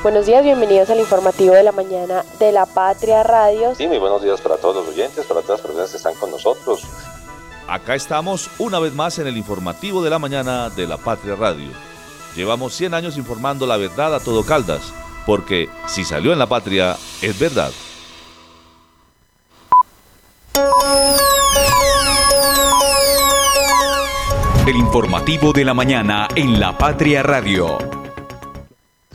Buenos días, bienvenidos al informativo de la mañana de la Patria Radio. Sí, muy buenos días para todos los oyentes, para todas las personas que están con nosotros. Acá estamos una vez más en el informativo de la mañana de la Patria Radio. Llevamos 100 años informando la verdad a todo Caldas, porque si salió en la patria, es verdad. El informativo de la mañana en la Patria Radio.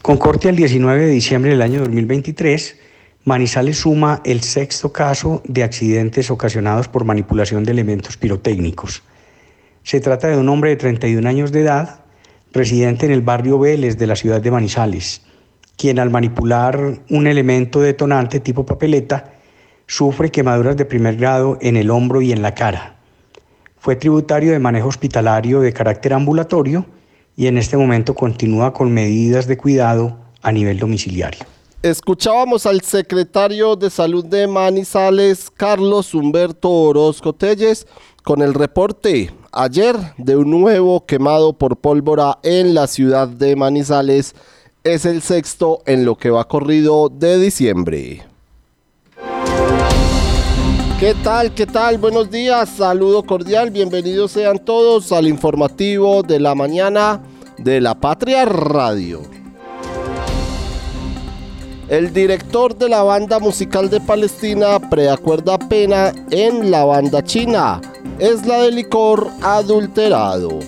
Con corte al 19 de diciembre del año 2023, Manizales suma el sexto caso de accidentes ocasionados por manipulación de elementos pirotécnicos. Se trata de un hombre de 31 años de edad, residente en el barrio Vélez de la ciudad de Manizales, quien al manipular un elemento detonante tipo papeleta sufre quemaduras de primer grado en el hombro y en la cara. Fue tributario de manejo hospitalario de carácter ambulatorio y en este momento continúa con medidas de cuidado a nivel domiciliario. Escuchábamos al secretario de Salud de Manizales, Carlos Humberto Orozco Telles, con el reporte ayer de un nuevo quemado por pólvora en la ciudad de Manizales. Es el sexto en lo que va corrido de diciembre. ¿Qué tal? ¿Qué tal? Buenos días, saludo cordial, bienvenidos sean todos al informativo de la mañana de la Patria Radio. El director de la banda musical de Palestina preacuerda pena en la banda china. Es la de licor adulterado.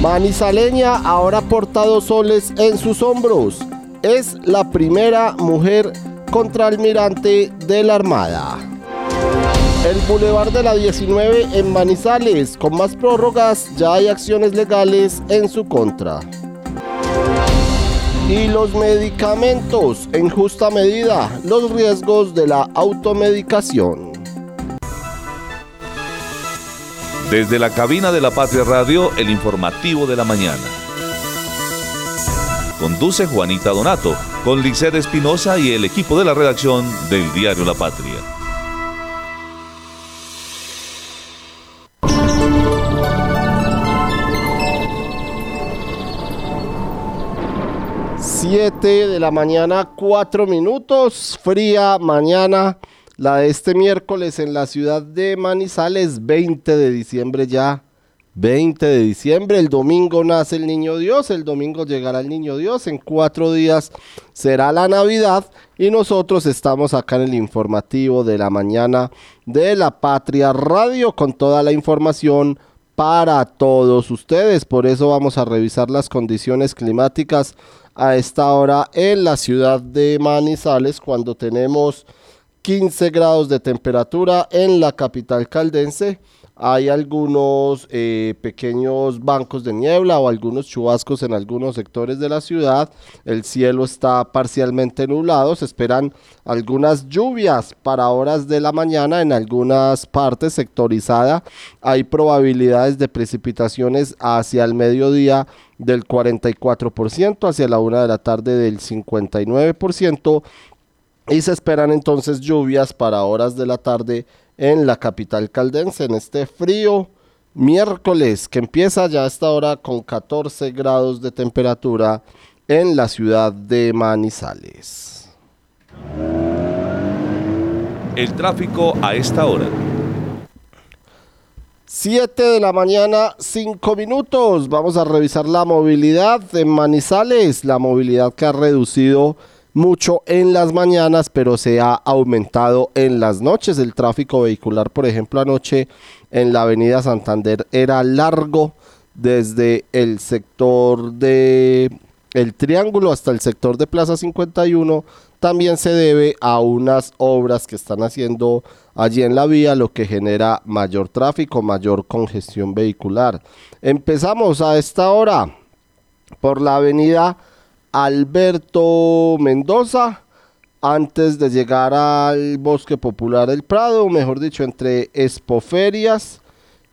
Manizaleña ahora porta dos soles en sus hombros. Es la primera mujer contraalmirante de la Armada. El Boulevard de la 19 en Manizales, con más prórrogas, ya hay acciones legales en su contra. Y los medicamentos, en justa medida, los riesgos de la automedicación. Desde la cabina de la Patria Radio, el informativo de la mañana. Conduce Juanita Donato con Liced Espinosa y el equipo de la redacción del diario La Patria. Siete de la mañana, cuatro minutos, fría mañana, la de este miércoles en la ciudad de Manizales, 20 de diciembre ya 20 de diciembre, el domingo nace el niño Dios, el domingo llegará el niño Dios, en cuatro días será la Navidad y nosotros estamos acá en el informativo de la mañana de la Patria Radio con toda la información para todos ustedes. Por eso vamos a revisar las condiciones climáticas a esta hora en la ciudad de Manizales cuando tenemos 15 grados de temperatura en la capital caldense hay algunos eh, pequeños bancos de niebla o algunos chubascos en algunos sectores de la ciudad. El cielo está parcialmente nublado. Se esperan algunas lluvias para horas de la mañana en algunas partes sectorizadas. Hay probabilidades de precipitaciones hacia el mediodía del 44%, hacia la una de la tarde del 59%. Y se esperan entonces lluvias para horas de la tarde en la capital caldense en este frío miércoles que empieza ya a esta hora con 14 grados de temperatura en la ciudad de Manizales. El tráfico a esta hora. 7 de la mañana, 5 minutos. Vamos a revisar la movilidad en Manizales, la movilidad que ha reducido mucho en las mañanas, pero se ha aumentado en las noches. El tráfico vehicular, por ejemplo, anoche en la avenida Santander era largo desde el sector de el Triángulo hasta el sector de Plaza 51. También se debe a unas obras que están haciendo allí en la vía, lo que genera mayor tráfico, mayor congestión vehicular. Empezamos a esta hora por la avenida Alberto Mendoza antes de llegar al Bosque Popular del Prado, mejor dicho, entre Expoferias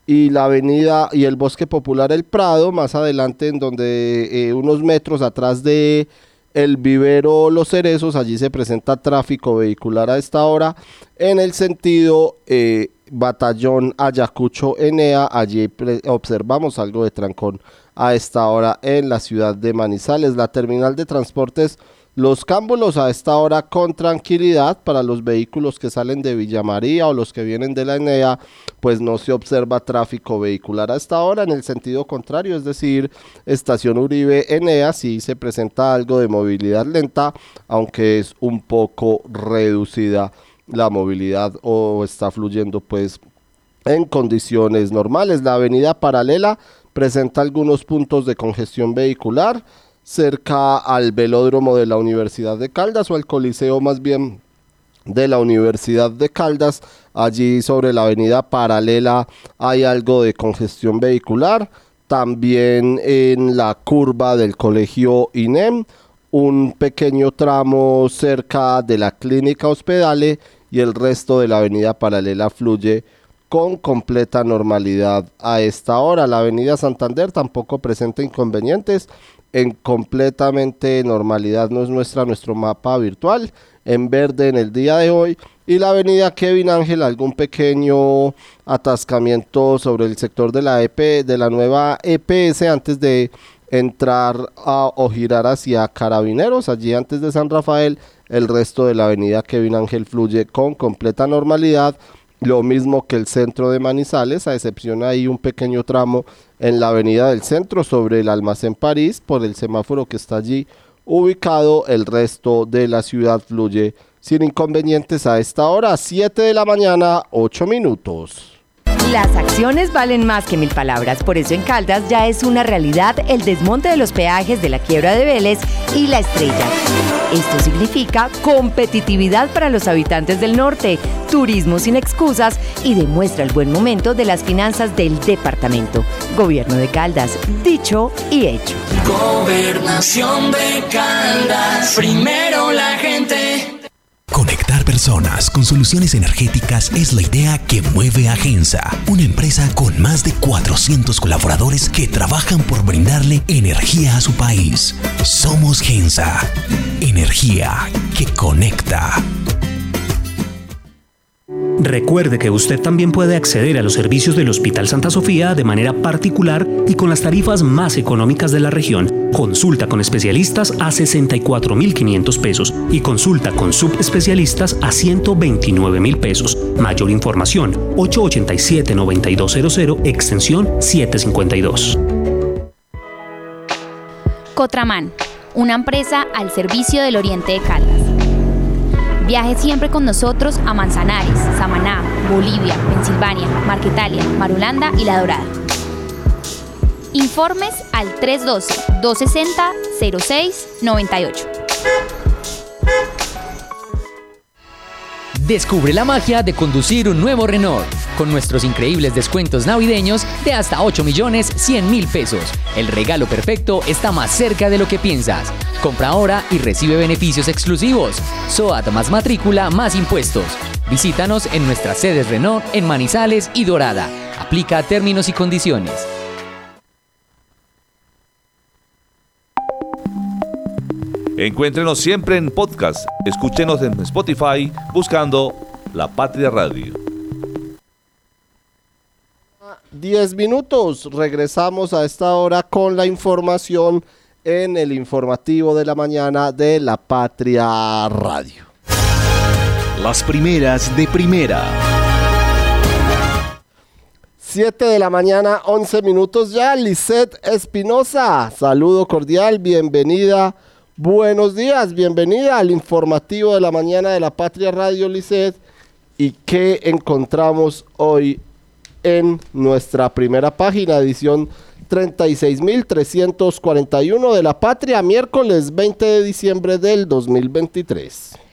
y la avenida y el Bosque Popular del Prado, más adelante en donde eh, unos metros atrás de el vivero Los Cerezos, allí se presenta tráfico vehicular a esta hora en el sentido eh, Batallón Ayacucho Enea, allí observamos algo de trancón a esta hora en la ciudad de Manizales. La terminal de transportes Los Cámbulos a esta hora con tranquilidad para los vehículos que salen de Villa María o los que vienen de la Enea, pues no se observa tráfico vehicular a esta hora en el sentido contrario, es decir, estación Uribe Enea sí se presenta algo de movilidad lenta, aunque es un poco reducida la movilidad o está fluyendo pues en condiciones normales. La avenida paralela presenta algunos puntos de congestión vehicular cerca al velódromo de la Universidad de Caldas o al Coliseo más bien de la Universidad de Caldas. Allí sobre la avenida paralela hay algo de congestión vehicular. También en la curva del colegio INEM, un pequeño tramo cerca de la clínica Hospedale y el resto de la avenida paralela fluye con completa normalidad a esta hora. La avenida Santander tampoco presenta inconvenientes en completamente normalidad. No es nuestra nuestro mapa virtual en verde en el día de hoy. Y la avenida Kevin Ángel, algún pequeño atascamiento sobre el sector de la EP, de la nueva EPS antes de entrar o girar hacia Carabineros, allí antes de San Rafael, el resto de la avenida Kevin Ángel fluye con completa normalidad, lo mismo que el centro de Manizales, a excepción ahí un pequeño tramo en la avenida del centro sobre el almacén París, por el semáforo que está allí ubicado, el resto de la ciudad fluye sin inconvenientes a esta hora, 7 de la mañana, 8 minutos. Las acciones valen más que mil palabras, por eso en Caldas ya es una realidad el desmonte de los peajes de la quiebra de Vélez y la estrella. Esto significa competitividad para los habitantes del norte, turismo sin excusas y demuestra el buen momento de las finanzas del departamento. Gobierno de Caldas, dicho y hecho. Gobernación de Caldas, primero la gente. Conectar personas con soluciones energéticas es la idea que mueve a Gensa, una empresa con más de 400 colaboradores que trabajan por brindarle energía a su país. Somos Gensa, energía que conecta. Recuerde que usted también puede acceder a los servicios del Hospital Santa Sofía de manera particular y con las tarifas más económicas de la región. Consulta con especialistas a 64.500 pesos y consulta con subespecialistas a 129.000 pesos. Mayor información 887-9200 extensión 752. Cotraman, una empresa al servicio del Oriente de Caldas. Viaje siempre con nosotros a Manzanares, Samaná, Bolivia, Pensilvania, Marquetalia, Marulanda y La Dorada. Informes al 312-260-0698. Descubre la magia de conducir un nuevo Renault con nuestros increíbles descuentos navideños de hasta 8 millones 100 mil pesos. El regalo perfecto está más cerca de lo que piensas. Compra ahora y recibe beneficios exclusivos. SOAT más matrícula más impuestos. Visítanos en nuestras sedes Renault en Manizales y Dorada. Aplica términos y condiciones. Encuéntrenos siempre en podcast. Escúchenos en Spotify buscando La Patria Radio. 10 minutos. Regresamos a esta hora con la información en el informativo de la mañana de La Patria Radio. Las primeras de primera. 7 de la mañana, 11 minutos ya. Lisette Espinosa, saludo cordial, bienvenida. Buenos días, bienvenida al informativo de la mañana de la Patria Radio Lisset. ¿Y qué encontramos hoy en nuestra primera página, edición 36.341 de la Patria, miércoles 20 de diciembre del 2023?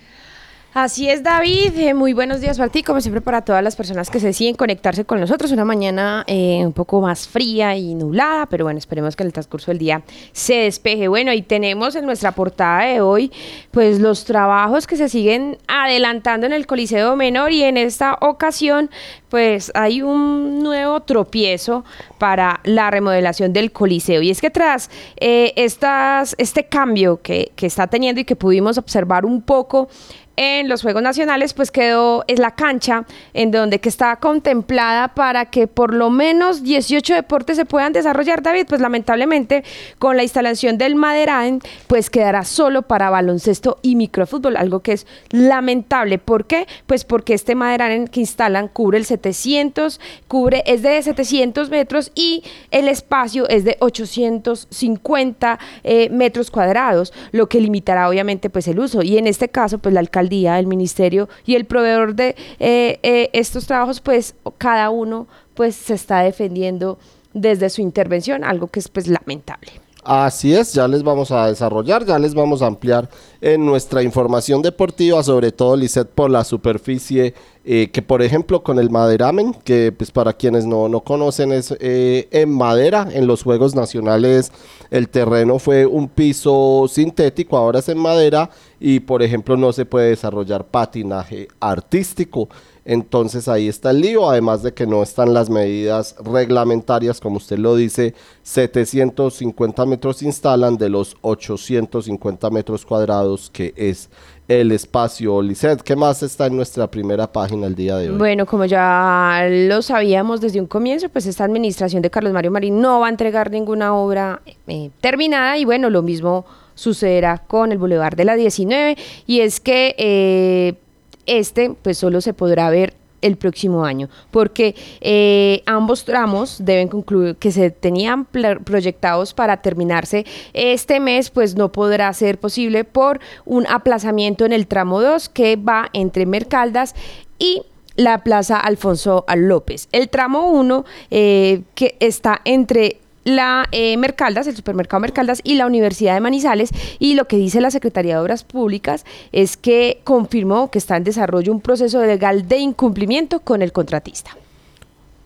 Así es, David. Eh, muy buenos días para ti, como siempre para todas las personas que se deciden conectarse con nosotros. Una mañana eh, un poco más fría y nublada, pero bueno, esperemos que en el transcurso del día se despeje. Bueno, y tenemos en nuestra portada de hoy, pues los trabajos que se siguen adelantando en el Coliseo Menor y en esta ocasión, pues hay un nuevo tropiezo para la remodelación del Coliseo. Y es que tras eh, estas, este cambio que, que está teniendo y que pudimos observar un poco en los Juegos Nacionales, pues quedó, es la cancha en donde que está contemplada para que por lo menos 18 deportes se puedan desarrollar, David, pues lamentablemente con la instalación del Maderain, pues quedará solo para baloncesto y microfútbol, algo que es lamentable. ¿Por qué? Pues porque este Maderain que instalan cubre el 700, cubre, es de 700 metros y el espacio es de 850 eh, metros cuadrados, lo que limitará obviamente pues el uso. Y en este caso, pues la alcaldía, el ministerio y el proveedor de eh, eh, estos trabajos, pues cada uno pues se está defendiendo desde su intervención, algo que es pues lamentable. Así es, ya les vamos a desarrollar, ya les vamos a ampliar en nuestra información deportiva, sobre todo Lisset por la superficie, eh, que por ejemplo con el maderamen, que pues para quienes no, no conocen es eh, en madera, en los Juegos Nacionales el terreno fue un piso sintético, ahora es en madera y por ejemplo no se puede desarrollar patinaje artístico. Entonces ahí está el lío, además de que no están las medidas reglamentarias, como usted lo dice, 750 metros se instalan de los 850 metros cuadrados que es el espacio Lisset. ¿Qué más está en nuestra primera página el día de hoy? Bueno, como ya lo sabíamos desde un comienzo, pues esta administración de Carlos Mario Marín no va a entregar ninguna obra eh, terminada y bueno, lo mismo sucederá con el Boulevard de la 19 y es que eh, este pues solo se podrá ver el próximo año, porque eh, ambos tramos deben concluir que se tenían proyectados para terminarse este mes, pues no podrá ser posible por un aplazamiento en el tramo 2 que va entre Mercaldas y la Plaza Alfonso López. El tramo 1 eh, que está entre la eh, Mercaldas, el supermercado Mercaldas y la Universidad de Manizales. Y lo que dice la Secretaría de Obras Públicas es que confirmó que está en desarrollo un proceso legal de incumplimiento con el contratista.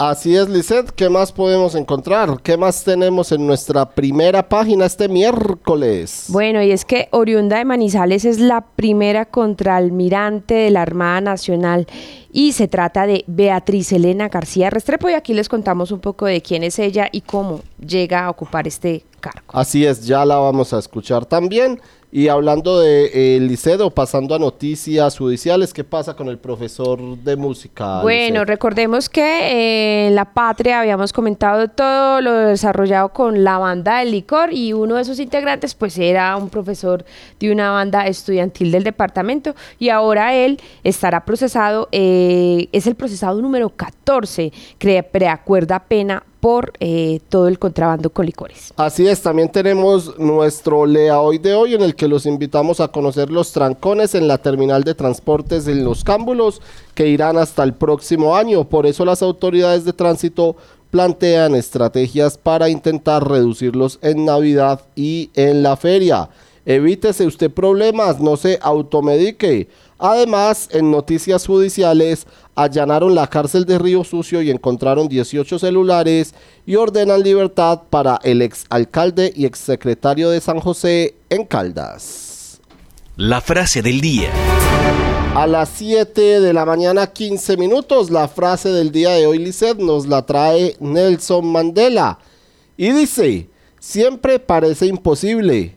Así es, Lisset. ¿Qué más podemos encontrar? ¿Qué más tenemos en nuestra primera página este miércoles? Bueno, y es que Oriunda de Manizales es la primera contraalmirante de la Armada Nacional y se trata de Beatriz Elena García Restrepo y aquí les contamos un poco de quién es ella y cómo llega a ocupar este cargo. Así es, ya la vamos a escuchar también. Y hablando de eh, Licedo, pasando a noticias judiciales, ¿qué pasa con el profesor de música? Bueno, recordemos que eh, en La Patria habíamos comentado todo lo desarrollado con la banda del licor y uno de sus integrantes pues era un profesor de una banda estudiantil del departamento y ahora él estará procesado, eh, es el procesado número 14, que preacuerda pena por eh, todo el contrabando con licores. Así es, también tenemos nuestro Lea Hoy de hoy en el que los invitamos a conocer los trancones en la terminal de transportes en Los Cámbulos que irán hasta el próximo año. Por eso las autoridades de tránsito plantean estrategias para intentar reducirlos en Navidad y en la feria. Evítese usted problemas, no se automedique. Además, en noticias judiciales, allanaron la cárcel de Río Sucio y encontraron 18 celulares y ordenan libertad para el exalcalde y exsecretario de San José en Caldas. La frase del día. A las 7 de la mañana 15 minutos, la frase del día de hoy, Lisset, nos la trae Nelson Mandela. Y dice, siempre parece imposible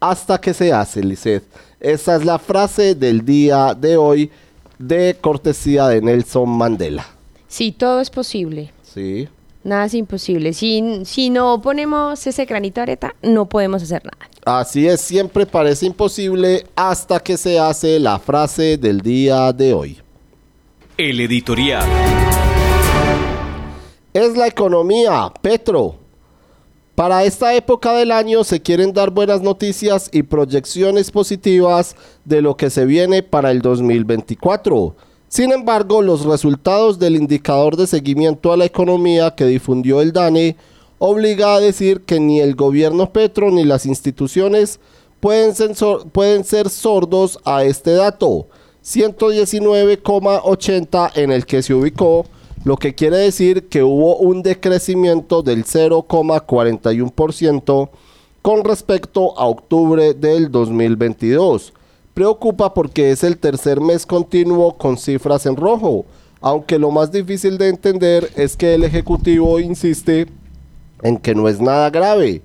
hasta que se hace, Lisset. Esa es la frase del día de hoy de cortesía de Nelson Mandela. Sí, todo es posible. Sí. Nada es imposible. Si, si no ponemos ese granito de areta, no podemos hacer nada. Así es, siempre parece imposible hasta que se hace la frase del día de hoy. El editorial. Es la economía, Petro. Para esta época del año se quieren dar buenas noticias y proyecciones positivas de lo que se viene para el 2024. Sin embargo, los resultados del indicador de seguimiento a la economía que difundió el DANE obliga a decir que ni el gobierno Petro ni las instituciones pueden pueden ser sordos a este dato, 119,80 en el que se ubicó lo que quiere decir que hubo un decrecimiento del 0,41% con respecto a octubre del 2022. Preocupa porque es el tercer mes continuo con cifras en rojo, aunque lo más difícil de entender es que el Ejecutivo insiste en que no es nada grave.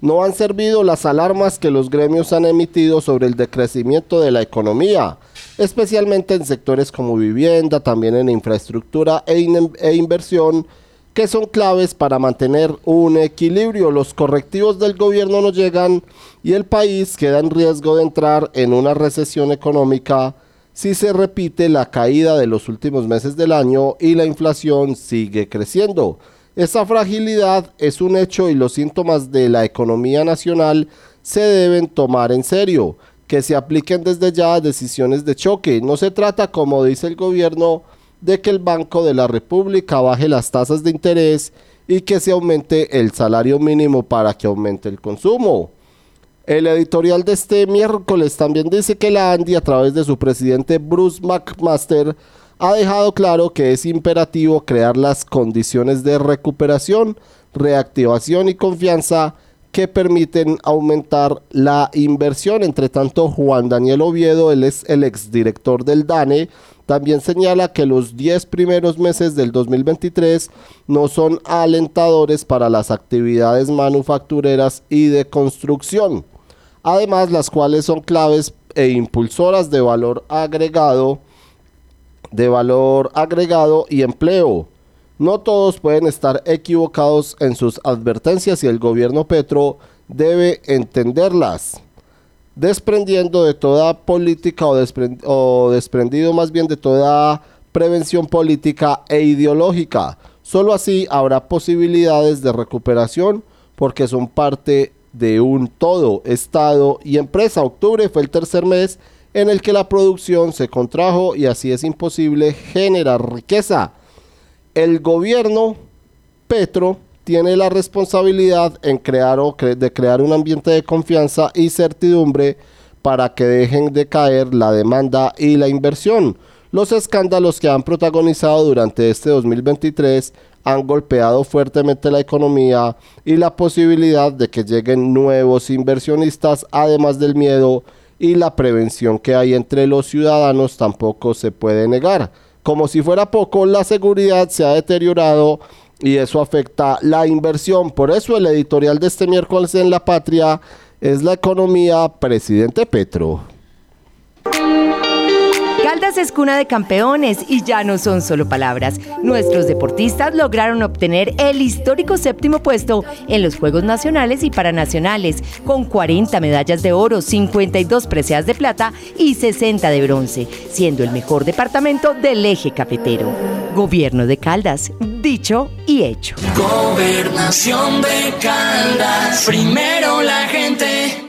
no han servido las alarmas que los gremios han emitido sobre el decrecimiento de la economía, especialmente en sectores como vivienda, también en infraestructura e, e, inversión, que son claves para mantener un equilibrio. Los correctivos del gobierno no llegan y el país queda en riesgo de entrar en una recesión económica si se repite la caída de los últimos meses del año y la inflación sigue creciendo. Esa fragilidad es un hecho y los síntomas de la economía nacional se deben tomar en serio, que se apliquen desde ya decisiones de choque. No se trata, como dice el gobierno, de que el Banco de la República baje las tasas de interés y que se aumente el salario mínimo para que aumente el consumo. El editorial de este miércoles también dice que la Andy, a través de su presidente Bruce McMaster, ha dejado claro que es imperativo crear las condiciones de recuperación, reactivación y confianza que permiten aumentar la inversión. Entre tanto, Juan Daniel Oviedo, él es el exdirector del DANE, también señala que los 10 primeros meses del 2023 no son alentadores para las actividades manufactureras y de construcción. Además, las cuales son claves e impulsoras de valor agregado de valor agregado y empleo. No todos pueden estar equivocados en sus advertencias y el gobierno Petro debe entenderlas, desprendiendo de toda política o, desprendido más bien de toda prevención política e ideológica. Solo así habrá posibilidades de recuperación porque son parte de un todo, Estado y empresa. Octubre fue el tercer mes en el que la producción se contrajo y así es imposible generar riqueza. El gobierno Petro tiene la responsabilidad en crear o de crear un ambiente de confianza y certidumbre para que dejen de caer la demanda y la inversión. Los escándalos que han protagonizado durante este 2023 han golpeado fuertemente la economía y la posibilidad de que lleguen nuevos inversionistas, además del miedo y la prevención que hay entre los ciudadanos tampoco se puede negar. Como si fuera poco, la seguridad se ha deteriorado y eso afecta la inversión. Por eso el editorial de este miércoles en La Patria es la economía, presidente Petro. Caldas es cuna de campeones y ya no son solo palabras. Nuestros deportistas lograron obtener el histórico séptimo puesto en los Juegos Nacionales y Paranacionales, con 40 medallas de oro, 52 preseas de plata y 60 de bronce, siendo el mejor departamento del eje cafetero. Gobierno de Caldas, dicho y hecho. Gobernación de Caldas, primero la gente.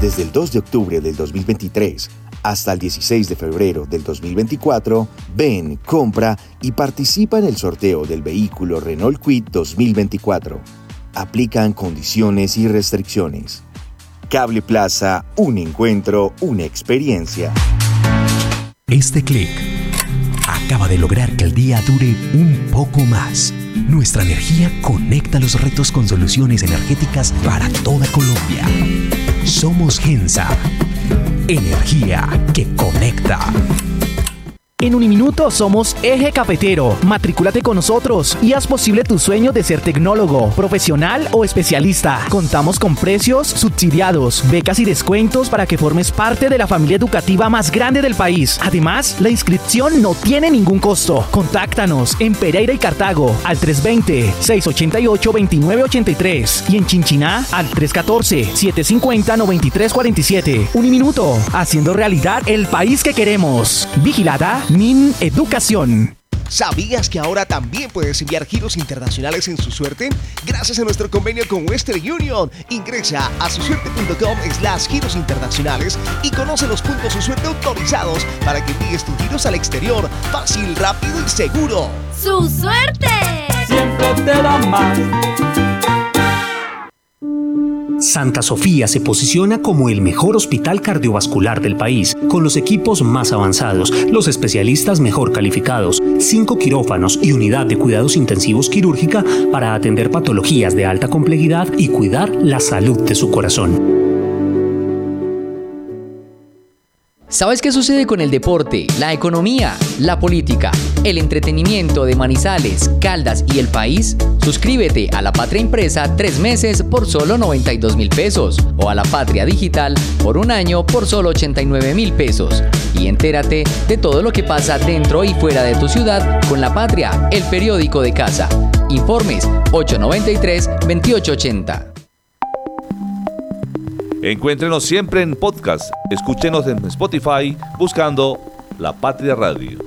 Desde el 2 de octubre del 2023, hasta el 16 de febrero del 2024, ven, compra y participa en el sorteo del vehículo Renault Quid 2024. Aplican condiciones y restricciones. Cable Plaza, un encuentro, una experiencia. Este clic acaba de lograr que el día dure un poco más. Nuestra energía conecta los retos con soluciones energéticas para toda Colombia. Somos Gensa Energía que conecta. En Uniminuto somos Eje Cafetero. Matricúlate con nosotros y haz posible tu sueño de ser tecnólogo, profesional o especialista. Contamos con precios subsidiados, becas y descuentos para que formes parte de la familia educativa más grande del país. Además, la inscripción no tiene ningún costo. Contáctanos en Pereira y Cartago al 320-688-2983 y en Chinchiná al 314-750-9347. Uniminuto, haciendo realidad el país que queremos. Vigilada Min Educación. ¿Sabías que ahora también puedes enviar giros internacionales en su suerte? Gracias a nuestro convenio con Western Union. Ingresa a susuerte.com slash giros internacionales y conoce los puntos su suerte autorizados para que envíes tus giros al exterior fácil, rápido y seguro. ¡Su suerte! Siempre te da más. Santa Sofía se posiciona como el mejor hospital cardiovascular del país, con los equipos más avanzados, los especialistas mejor calificados, cinco quirófanos y unidad de cuidados intensivos quirúrgica para atender patologías de alta complejidad y cuidar la salud de su corazón. ¿Sabes qué sucede con el deporte, la economía, la política, el entretenimiento de Manizales, Caldas y el país? Suscríbete a La Patria Impresa tres meses por solo 92 mil pesos o a La Patria Digital por un año por solo 89 mil pesos. Y entérate de todo lo que pasa dentro y fuera de tu ciudad con La Patria, el periódico de casa. Informes 893-2880. Encuéntrenos siempre en podcast. Escúchenos en Spotify buscando La Patria Radio.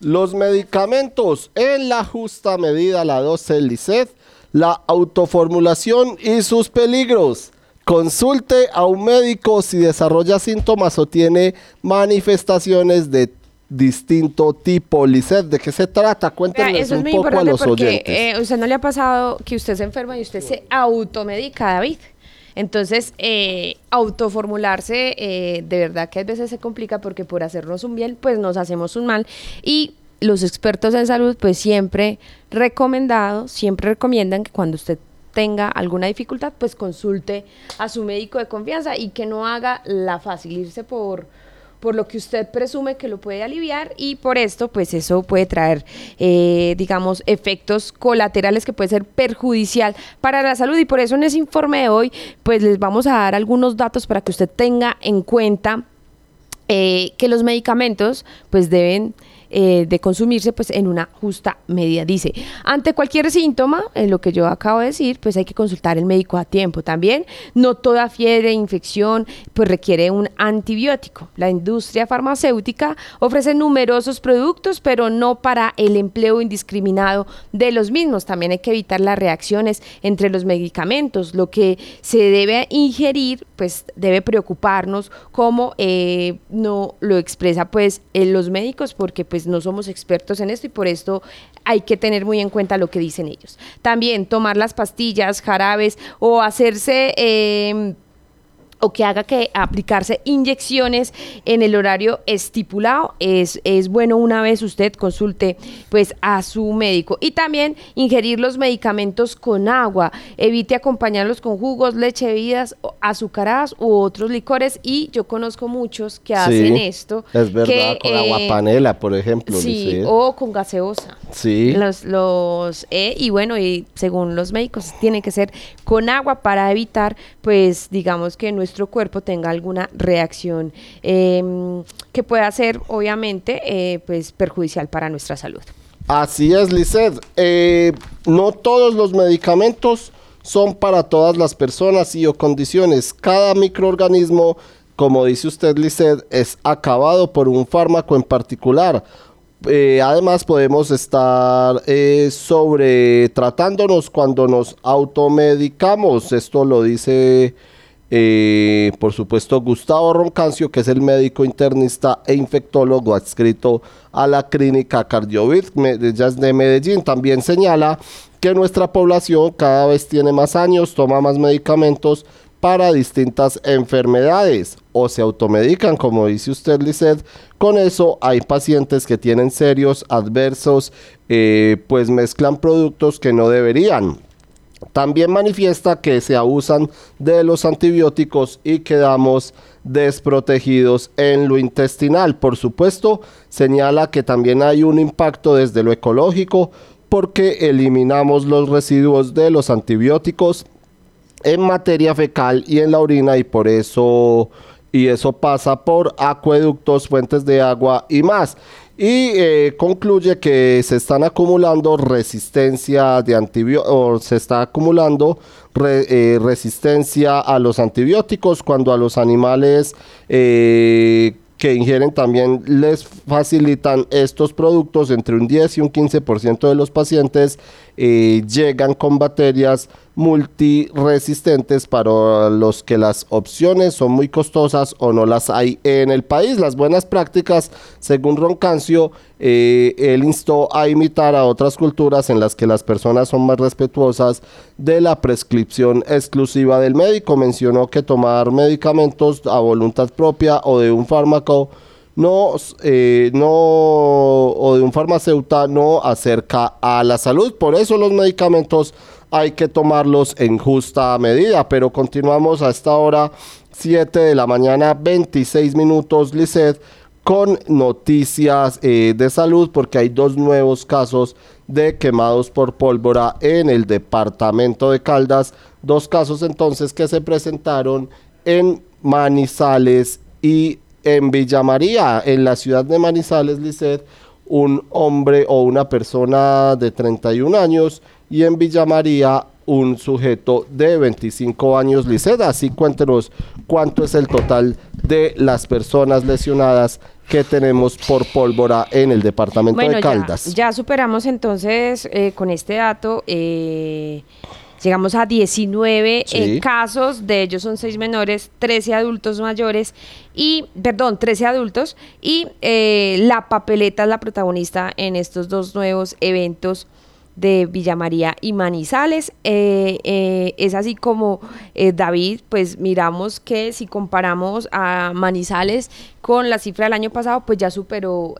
Los medicamentos en la justa medida, la 12 Lisset, la autoformulación y sus peligros. Consulte a un médico si desarrolla síntomas o tiene manifestaciones de distinto tipo. Lisset, ¿de qué se trata? Cuéntenos Eso es un muy poco a importante los porque oyentes. eh, usted no le ha pasado que usted se enferma y usted se automedica, David. Entonces, eh, autoformularse, eh, de verdad que a veces se complica porque por hacernos un bien, pues nos hacemos un mal. Y los expertos en salud, pues siempre recomendado, siempre recomiendan que cuando usted tenga alguna dificultad, pues consulte a su médico de confianza y que no haga la fácil irse por por lo que usted presume que lo puede aliviar y por esto pues eso puede traer eh, digamos efectos colaterales que puede ser perjudicial para la salud. Y por eso en ese informe de hoy pues les vamos a dar algunos datos para que usted tenga en cuenta eh, que los medicamentos pues deben eh, de consumirse pues en una justa medida. Dice, ante cualquier síntoma, en lo que yo acabo de decir, pues hay que consultar al médico a tiempo. También no toda fiebre, infección, pues requiere un antibiótico. La industria farmacéutica ofrece numerosos productos, pero no para el empleo indiscriminado de los mismos. También hay que evitar las reacciones entre los medicamentos. Lo que se debe ingerir, pues debe preocuparnos como eh, no lo expresa pues eh, los médicos, porque pues no somos expertos en esto y por esto hay que tener muy en cuenta lo que dicen ellos. También tomar las pastillas, jarabes o hacerse... eh, o que haga que aplicarse inyecciones en el horario estipulado es, es bueno una vez usted consulte pues a su médico y también ingerir los medicamentos con agua evite acompañarlos con jugos leche bebidas o- azucaradas u otros licores y yo conozco muchos que hacen Sí, esto Es verdad, que, con eh, agua panela, por ejemplo. sí o con gaseosa Sí. los, los eh, y bueno, y según los médicos, tiene que ser con agua para evitar, pues, digamos que nuestro cuerpo tenga alguna reacción em, que pueda ser, obviamente, eh, pues, perjudicial para nuestra salud. Así es, Lisset. Eh, no todos los medicamentos son para todas las personas y o condiciones. Cada microorganismo, como dice usted, Lisset, es acabado por un fármaco en particular. Eh, además, podemos estar eh, sobre tratándonos cuando nos automedicamos. Esto lo dice eh, por supuesto, Gustavo Roncancio, que es el médico internista e infectólogo adscrito a la clínica Cardiovid de Medellín, también señala que nuestra población cada vez tiene más años, toma más medicamentos para distintas enfermedades o se automedican, como dice usted, Lisset. Con eso hay pacientes que tienen serios adversos, eh, pues mezclan productos que no deberían. También manifiesta que se abusan de los antibióticos y quedamos desprotegidos en lo intestinal. Por supuesto, señala que también hay un impacto desde lo ecológico porque eliminamos los residuos de los antibióticos en materia fecal y en la orina y por eso y eso pasa por acueductos, fuentes de agua y más. Y eh, concluye que se están acumulando resistencia de antibióticos, se está acumulando eh, resistencia a los antibióticos cuando a los animales eh, que ingieren también les facilitan estos productos, entre un 10 y un 15% de los pacientes eh, llegan con bacterias multiresistentes para los que las opciones son muy costosas o no las hay en el país. Las buenas prácticas, según Roncancio, eh, él instó a imitar a otras culturas en las que las personas son más respetuosas de la prescripción exclusiva del médico. Mencionó que tomar medicamentos a voluntad propia o de un fármaco no, eh, no, o de un farmacéutico no acerca a la salud. Por eso los medicamentos hay que tomarlos en justa medida. Pero continuamos a esta hora, 7 de la mañana, 26 minutos, Lisset, con noticias eh, de salud, porque hay dos nuevos casos de quemados por pólvora en el departamento de Caldas. Dos casos entonces que se presentaron en Manizales y en Villa María, en la ciudad de Manizales, Lisset, un hombre o una persona de 31 años y en Villa María un sujeto de 25 años, Lisset. Así cuéntenos cuánto es el total de las personas lesionadas que tenemos por pólvora en el departamento de Caldas. Ya, ya superamos entonces eh, con este dato. Eh, Llegamos a 19 eh, casos, de ellos son 6 menores, 13 adultos mayores y, perdón, 13 adultos y eh, la papeleta es la protagonista en estos dos nuevos eventos de Villa María y Manizales. Eh, eh, es así como eh, David, pues miramos que si comparamos a Manizales con la cifra del año pasado, pues ya superó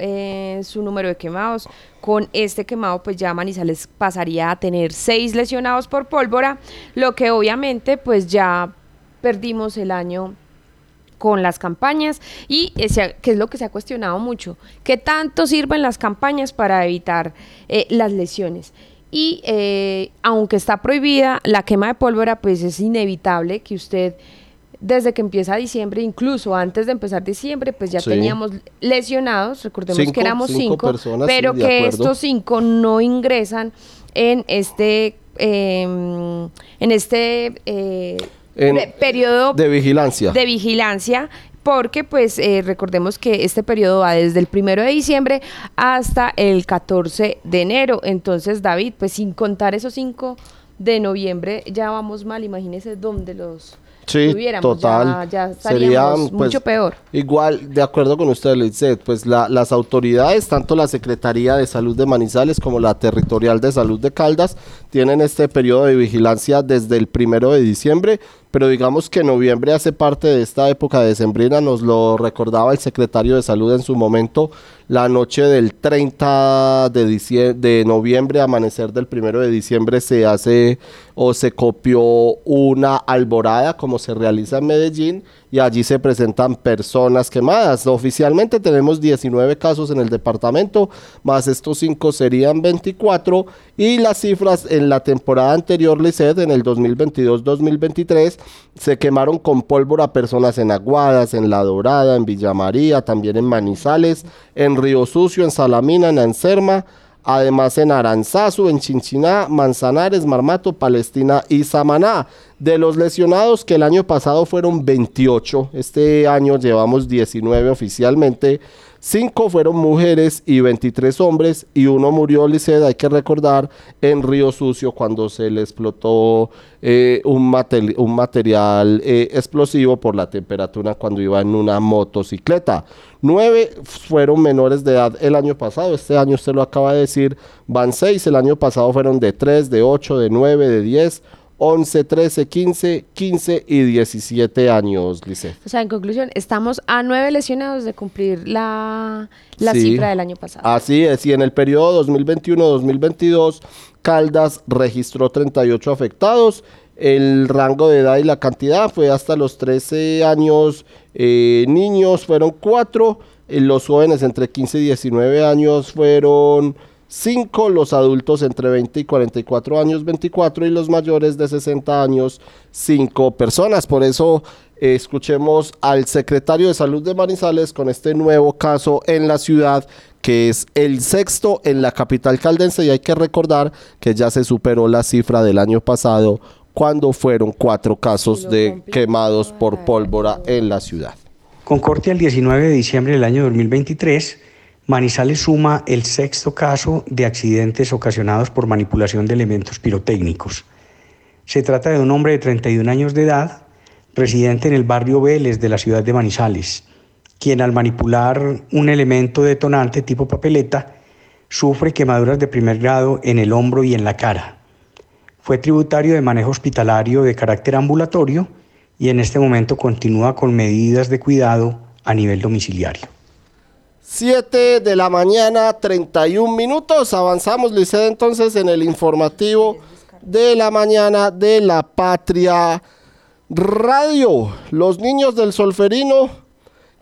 su número de quemados. Con este quemado, pues ya Manizales pasaría a tener seis lesionados por pólvora, lo que obviamente pues ya perdimos el año con las campañas y que es lo que se ha cuestionado mucho, ¿qué tanto sirven las campañas para evitar las lesiones? Y eh, aunque está prohibida la quema de pólvora, pues es inevitable que usted desde que empieza diciembre, incluso antes de empezar diciembre, pues ya teníamos lesionados, recordemos que éramos cinco, pero que estos cinco no ingresan en este, em, en este eh, periodo de vigilancia. De vigilancia porque pues eh, recordemos que este periodo va desde el primero de diciembre hasta el 14 de enero. Entonces, David, pues sin contar esos cinco de noviembre, ya vamos mal. Imagínese dónde los Sí, total. Ya, ya pues, mucho peor. Igual, de acuerdo con usted, Lizeth, pues las autoridades, tanto la Secretaría de Salud de Manizales como la Territorial de Salud de Caldas, tienen este periodo de vigilancia desde el primero de diciembre pero digamos que noviembre hace parte de esta época de sembrina, nos lo recordaba el secretario de salud en su momento, la noche del 30 de, de noviembre, amanecer del 1 de diciembre, se hace o se copió una alborada como se realiza en Medellín y allí se presentan personas quemadas. Oficialmente tenemos 19 casos en el departamento, más estos 5 serían 24 y las cifras en la temporada anterior, Lisset, en el 2022-2023, se quemaron con pólvora personas en Aguadas, en La Dorada, en Villa María, también en Manizales, en Río Sucio, en Salamina, en Anserma, además en Aranzazu, en Chinchiná, Manzanares, Marmato, Palestina y Samaná. De los lesionados que el año pasado fueron 28, este año llevamos 19 oficialmente. Cinco fueron mujeres y 23 hombres y uno murió, Liced, hay que recordar, en Río Sucio cuando se le explotó eh, un, un, material eh, explosivo por la temperatura cuando iba en una motocicleta. Nueve fueron menores de edad el año pasado, este año usted lo acaba de decir, van seis, el año pasado fueron de 3, de 8, de 9, de 10, 11, 13, 15, 15 y 17 años, Lice. O sea, en conclusión, estamos a nueve lesionados de cumplir la, la cifra del año pasado. Así es, y en el periodo 2021-2022, Caldas registró 38 afectados. El rango de edad y la cantidad fue hasta los 13 años. Eh, niños fueron 4. Eh, los jóvenes entre 15 y 19 años fueron 5 los adultos entre 20 y 44 años, 24 y los mayores de 60 años, 5 personas. Por eso eh, escuchemos al secretario de Salud de Manizales con este nuevo caso en la ciudad que es el sexto en la capital caldense y hay que recordar que ya se superó la cifra del año pasado cuando fueron cuatro casos de quemados por pólvora en la ciudad. Con corte al 19 de diciembre del año 2023, Manizales suma el sexto caso de accidentes ocasionados por manipulación de elementos pirotécnicos. Se trata de un hombre de 31 años de edad, residente en el barrio Vélez de la ciudad de Manizales, quien al manipular un elemento detonante tipo papeleta sufre quemaduras de primer grado en el hombro y en la cara. Fue tributario de manejo hospitalario de carácter ambulatorio y en este momento continúa con medidas de cuidado a nivel domiciliario. 7 de la mañana, 31 minutos. Avanzamos, Liced, entonces en el informativo de la mañana de la Patria Radio. Los niños del Solferino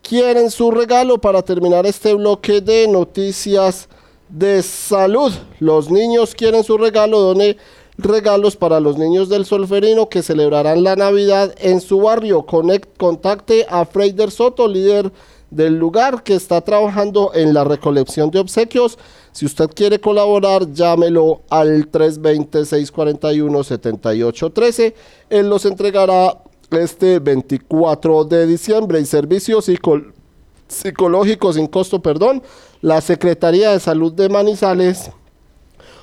quieren su regalo para terminar este bloque de noticias de salud. Los niños quieren su regalo, donde regalos para los niños del Solferino que celebrarán la Navidad en su barrio. Conect, contacte a Freider Soto, líder del lugar que está trabajando en la recolección de obsequios. Si usted quiere colaborar, llámelo al 320-641-7813. Él los entregará este 24 de diciembre y servicios psicológicos sin costo, perdón. La Secretaría de Salud de Manizales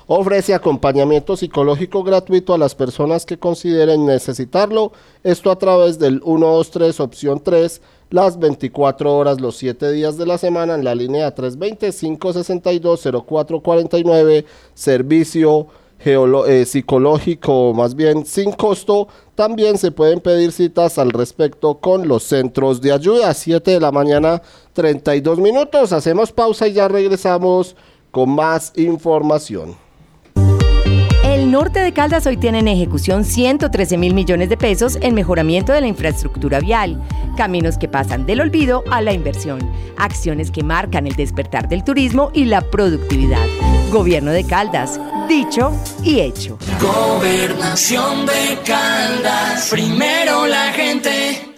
ofrece acompañamiento psicológico gratuito a las personas que consideren necesitarlo. Esto a través del 123 opción 3 las 24 horas, los 7 días de la semana en la línea 320-562-0449, servicio eh, psicológico más bien sin costo. También se pueden pedir citas al respecto con los centros de ayuda. 7 de la mañana, 32 minutos. Hacemos pausa y ya regresamos con más información. El norte de Caldas hoy tiene en ejecución 113 mil millones de pesos en mejoramiento de la infraestructura vial, caminos que pasan del olvido a la inversión, acciones que marcan el despertar del turismo y la productividad. Gobierno de Caldas, dicho y hecho. Gobernación de Caldas, primero la gente.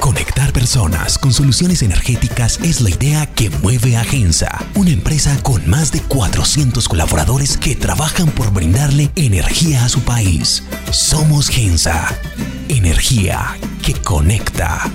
Conectar personas con soluciones energéticas es la idea que mueve a Gensa, una empresa con más de 400 colaboradores que trabajan por brindarle energía a su país. Somos Gensa, energía que conecta.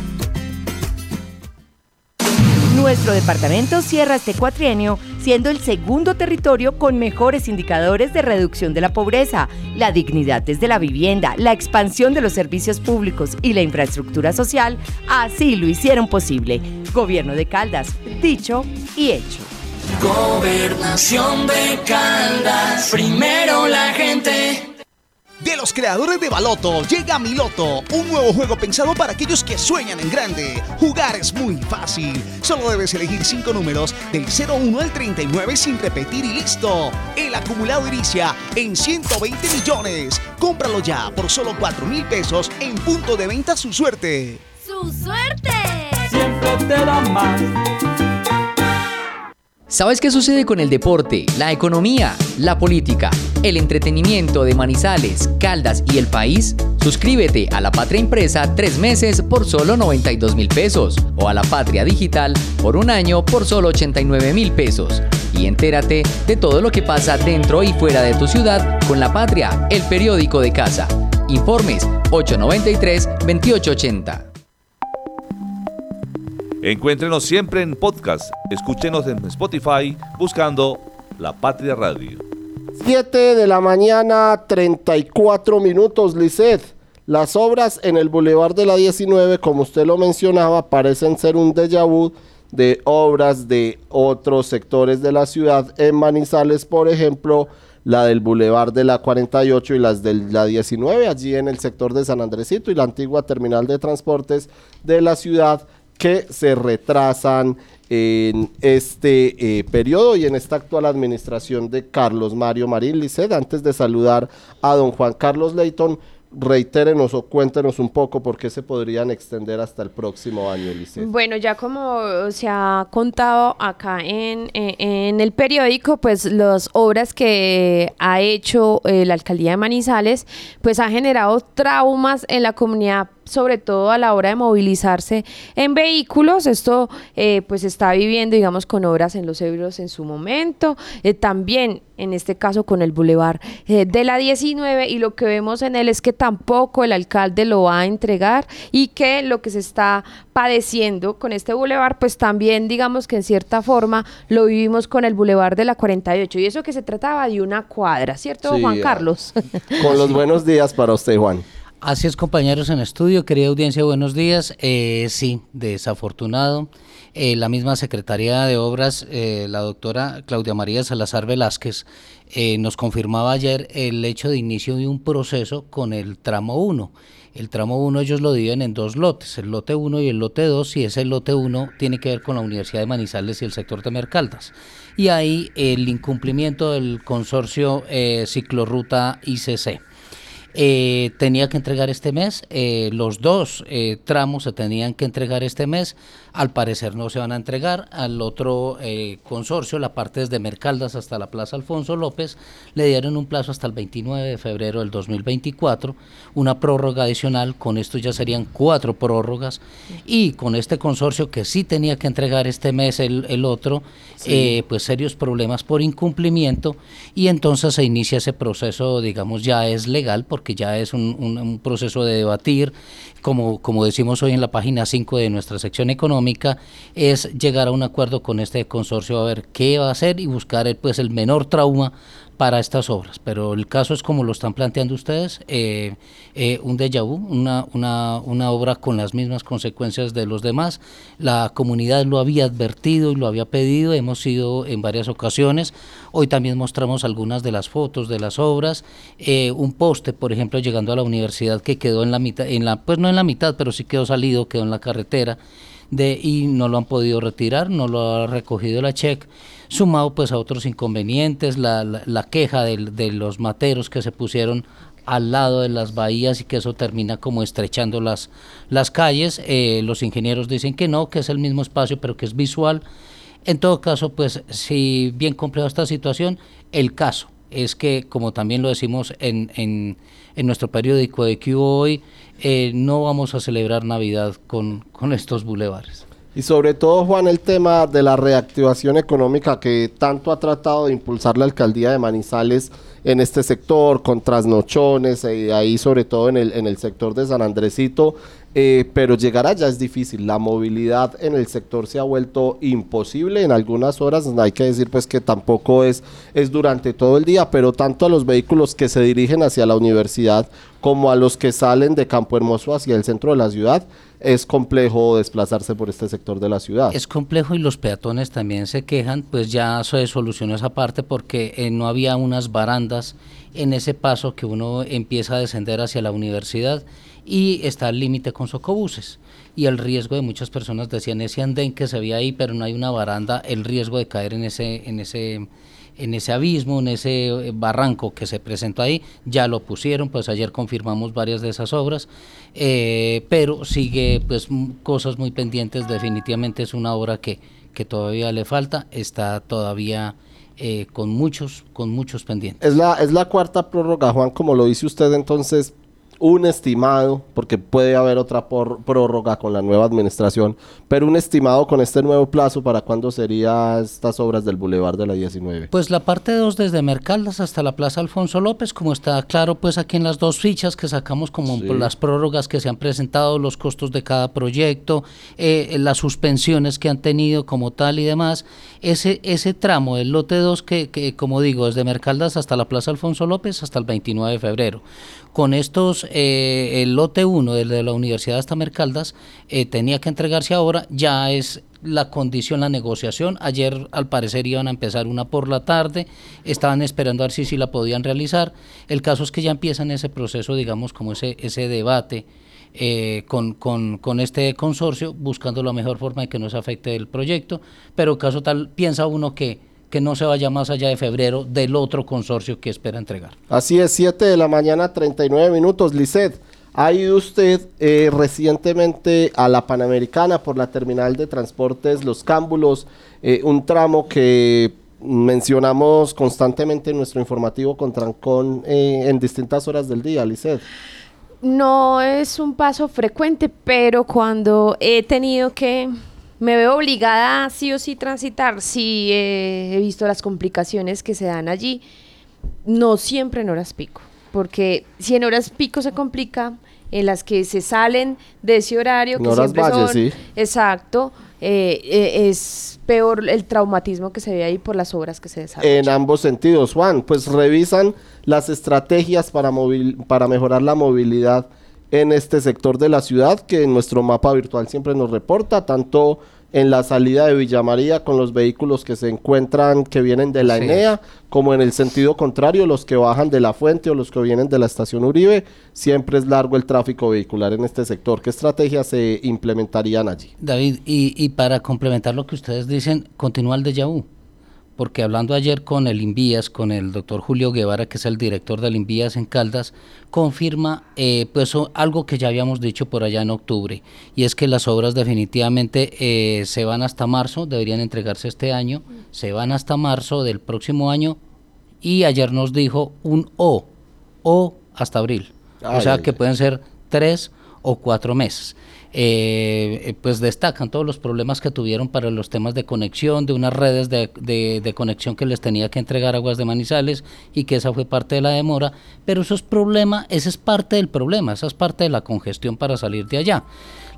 Nuestro departamento cierra este cuatrienio siendo el segundo territorio con mejores indicadores de reducción de la pobreza, la dignidad desde la vivienda, la expansión de los servicios públicos y la infraestructura social. Así lo hicieron posible. Gobierno de Caldas, dicho y hecho. Gobernación de Caldas, primero la gente. De los creadores de Baloto llega Miloto, un nuevo juego pensado para aquellos que sueñan en grande. Jugar es muy fácil. Solo debes elegir 5 números del 01 al 39 sin repetir y listo. El acumulado inicia en 120 millones. Cómpralo ya por solo 4 mil pesos en punto de venta su suerte. ¡Su suerte! Siempre te da más. ¿Sabes qué sucede con el deporte, la economía, la política, el entretenimiento de Manizales, Caldas y el país? Suscríbete a La Patria Impresa tres meses por solo 92 mil pesos o a La Patria Digital por un año por solo 89 mil pesos. Y entérate de todo lo que pasa dentro y fuera de tu ciudad con La Patria, el periódico de casa. Informes 893-2880. Encuéntrenos siempre en podcast. Escúchenos en Spotify buscando La Patria Radio. 7 de la mañana, 34 minutos, Lisset. Las obras en el Boulevard de la 19, como usted lo mencionaba, parecen ser un déjà vu de obras de otros sectores de la ciudad. En Manizales, por ejemplo, la del Boulevard de la 48 y las de la 19, allí en el sector de San Andresito y la antigua terminal de transportes de la ciudad que se retrasan en este eh, periodo y en esta actual administración de Carlos Mario Marín Liced. Antes de saludar a don Juan Carlos Leighton, reitérenos o cuéntenos un poco por qué se podrían extender hasta el próximo año, Liced. Bueno, ya como se ha contado acá en, en, en el periódico, pues las obras que ha hecho eh, la alcaldía de Manizales, pues ha generado traumas en la comunidad sobre todo a la hora de movilizarse en vehículos. Esto eh, pues está viviendo, digamos, con obras en los euros en su momento. Eh, también, en este caso, con el bulevar eh, de la 19. Y lo que vemos en él es que tampoco el alcalde lo va a entregar y que lo que se está padeciendo con este bulevar, pues también, digamos que en cierta forma lo vivimos con el bulevar de la 48. Y eso que se trataba de una cuadra, ¿cierto, Sí, Juan ah. Carlos? Con los buenos días para usted, Juan. Así es, compañeros en estudio, querida audiencia, buenos días. Eh, sí, desafortunado. Eh, la misma Secretaría de Obras, eh, la doctora Claudia María Salazar Velázquez, eh, nos confirmaba ayer el hecho de inicio de un proceso con el tramo 1. El tramo 1 ellos lo dividen en dos lotes, el lote 1 y el lote 2, y ese lote 1 tiene que ver con la Universidad de Manizales y el sector de Mercaldas. Y ahí el incumplimiento del consorcio Ciclorruta ICC. Eh, tenía que entregar este mes, eh, los dos eh, tramos se tenían que entregar este mes, al parecer no se van a entregar, al otro consorcio, la parte desde Mercaldas hasta la Plaza Alfonso López, le dieron un plazo hasta el 29 de febrero del 2024, una prórroga adicional, con esto ya serían cuatro prórrogas, y con este consorcio que sí tenía que entregar este mes el, el otro, pues serios problemas por incumplimiento, y entonces se inicia ese proceso, digamos, ya es legal, porque ya es un, proceso de debatir, como, como decimos hoy en la página 5 de nuestra sección económica, es llegar a un acuerdo con este consorcio a ver qué va a hacer y buscar el, pues, el menor trauma para estas obras. Pero el caso es como lo están planteando ustedes, eh, eh, un déjà vu, una, una, obra con las mismas consecuencias de los demás. La comunidad lo había advertido y lo había pedido, hemos ido en varias ocasiones. Hoy también mostramos algunas de las fotos de las obras. Eh, un poste, por ejemplo, llegando a la universidad que quedó en la mitad, en la, pues no en la mitad, pero sí quedó salido, quedó en la carretera. De, y no lo han podido retirar, no lo ha recogido la check sumado pues a otros inconvenientes, la, la, queja de, de, los materos que se pusieron al lado de las bahías y que eso termina como estrechando las, las calles. Eh, los ingenieros dicen que no, que es el mismo espacio, pero que es visual. En todo caso, pues si bien compleja esta situación, el caso es que, como también lo decimos en, en, nuestro periódico de Q hoy, eh, no vamos a celebrar Navidad con, con estos bulevares. Y sobre todo, Juan, el tema de la reactivación económica que tanto ha tratado de impulsar la alcaldía de Manizales en este sector, con trasnochones, eh, ahí sobre todo en el, en el sector de San Andresito, eh, pero llegar allá es difícil. La movilidad en el sector se ha vuelto imposible en algunas horas. Hay que decir pues que tampoco es, es durante todo el día, pero tanto a los vehículos que se dirigen hacia la universidad como a los que salen de Campo Hermoso hacia el centro de la ciudad, es complejo desplazarse por este sector de la ciudad. Es complejo y los peatones también se quejan, pues ya se solucionó esa parte porque eh, no había unas barandas en ese paso que uno empieza a descender hacia la universidad y está al límite con socobuses. Y el riesgo de muchas personas decían ese andén que se veía ahí, pero no hay una baranda, el riesgo de caer en ese, en ese en ese abismo, en ese eh, barranco que se presentó ahí, ya lo pusieron, pues ayer confirmamos varias de esas obras, eh, pero sigue pues cosas muy pendientes, definitivamente es una obra que, que todavía le falta, está todavía eh, con muchos, con muchos pendientes. Es la, es la cuarta prórroga, Juan, como lo dice usted entonces, un estimado, porque puede haber otra prórroga con la nueva administración, pero un estimado con este nuevo plazo para cuándo serían estas obras del Boulevard de la 19. Pues la parte 2 desde Mercaldas hasta la Plaza Alfonso López, como está claro pues aquí en las dos fichas que sacamos como las prórrogas que se han presentado, los costos de cada proyecto, eh, las suspensiones que han tenido como tal y demás, ese, ese tramo del lote 2 que, que como digo, desde Mercaldas hasta la Plaza Alfonso López hasta el 29 de febrero con estos, eh, el lote 1 de la Universidad hasta Mercaldas eh, tenía que entregarse ahora, ya es la condición, la negociación. Ayer al parecer iban a empezar una por la tarde, estaban esperando a ver si, si la podían realizar. El caso es que ya empiezan ese proceso, digamos, como ese, ese debate. Eh, con, con, con, este consorcio, buscando la mejor forma de que no se afecte el proyecto, pero caso tal, piensa uno que que no se vaya más allá de febrero del otro consorcio que espera entregar. Así es, 7 de la mañana, 39 minutos. Lisset, ha ido usted eh, recientemente a la Panamericana por la terminal de transportes Los Cámbulos, eh, un tramo que mencionamos constantemente en nuestro informativo con Trancón eh, en distintas horas del día, Lisset. No es un paso frecuente, pero cuando he tenido que me veo obligada sí o sí transitar, sí he visto las complicaciones que se dan allí, no siempre en horas pico, porque si en horas pico se complica, en las que se salen de ese horario, que siempre son, exacto, eh, eh, es peor el traumatismo que se ve ahí por las obras que se desarrollan. En ambos sentidos, Juan, pues revisan las estrategias para, para mejorar la movilidad en este sector de la ciudad que en nuestro mapa virtual siempre nos reporta, tanto en la salida de Villa María con los vehículos que se encuentran que vienen de la ENEA, como en el sentido contrario, los que bajan de la fuente o los que vienen de la estación Uribe, siempre es largo el tráfico vehicular en este sector. ¿Qué estrategias se implementarían allí? David, y, y para complementar lo que ustedes dicen, continúa el de vu porque hablando ayer con el Invías, con el doctor Julio Guevara, que es el director del Invías en Caldas, confirma eh, pues algo que ya habíamos dicho por allá en octubre, y es que las obras definitivamente eh, se van hasta marzo, deberían entregarse este año, se van hasta marzo del próximo año, y ayer nos dijo un O, O hasta abril, o sea que pueden ser tres o cuatro meses. Eh, pues destacan todos los problemas que tuvieron para los temas de conexión, de unas redes de, de, conexión que les tenía que entregar Aguas de Manizales y que esa fue parte de la demora, pero eso es problema, ese es parte del problema, esa es parte de la congestión para salir de allá.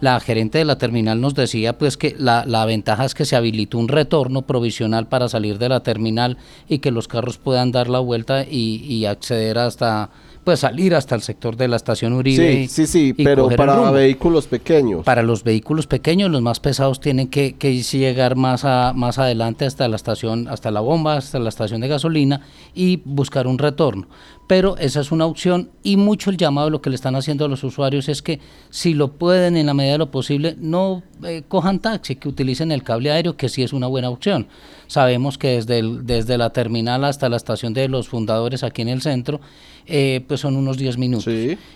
La gerente de la terminal nos decía pues que la, la ventaja es que se habilitó un retorno provisional para salir de la terminal y que los carros puedan dar la vuelta y, y acceder hasta pues salir hasta el sector de la estación Uribe. Sí, sí, sí, pero para vehículos pequeños. Para los vehículos pequeños, los más pesados tienen que, que llegar más, a, más adelante hasta la estación, hasta la bomba, hasta la estación de gasolina y buscar un retorno. Pero esa es una opción y mucho el llamado lo que le están haciendo a los usuarios es que si lo pueden en la medida de lo posible, no eh, cojan taxi, que utilicen el cable aéreo, que sí es una buena opción. Sabemos que desde, desde la terminal hasta la estación de los fundadores aquí en el centro, eh, pues son unos 10 minutos.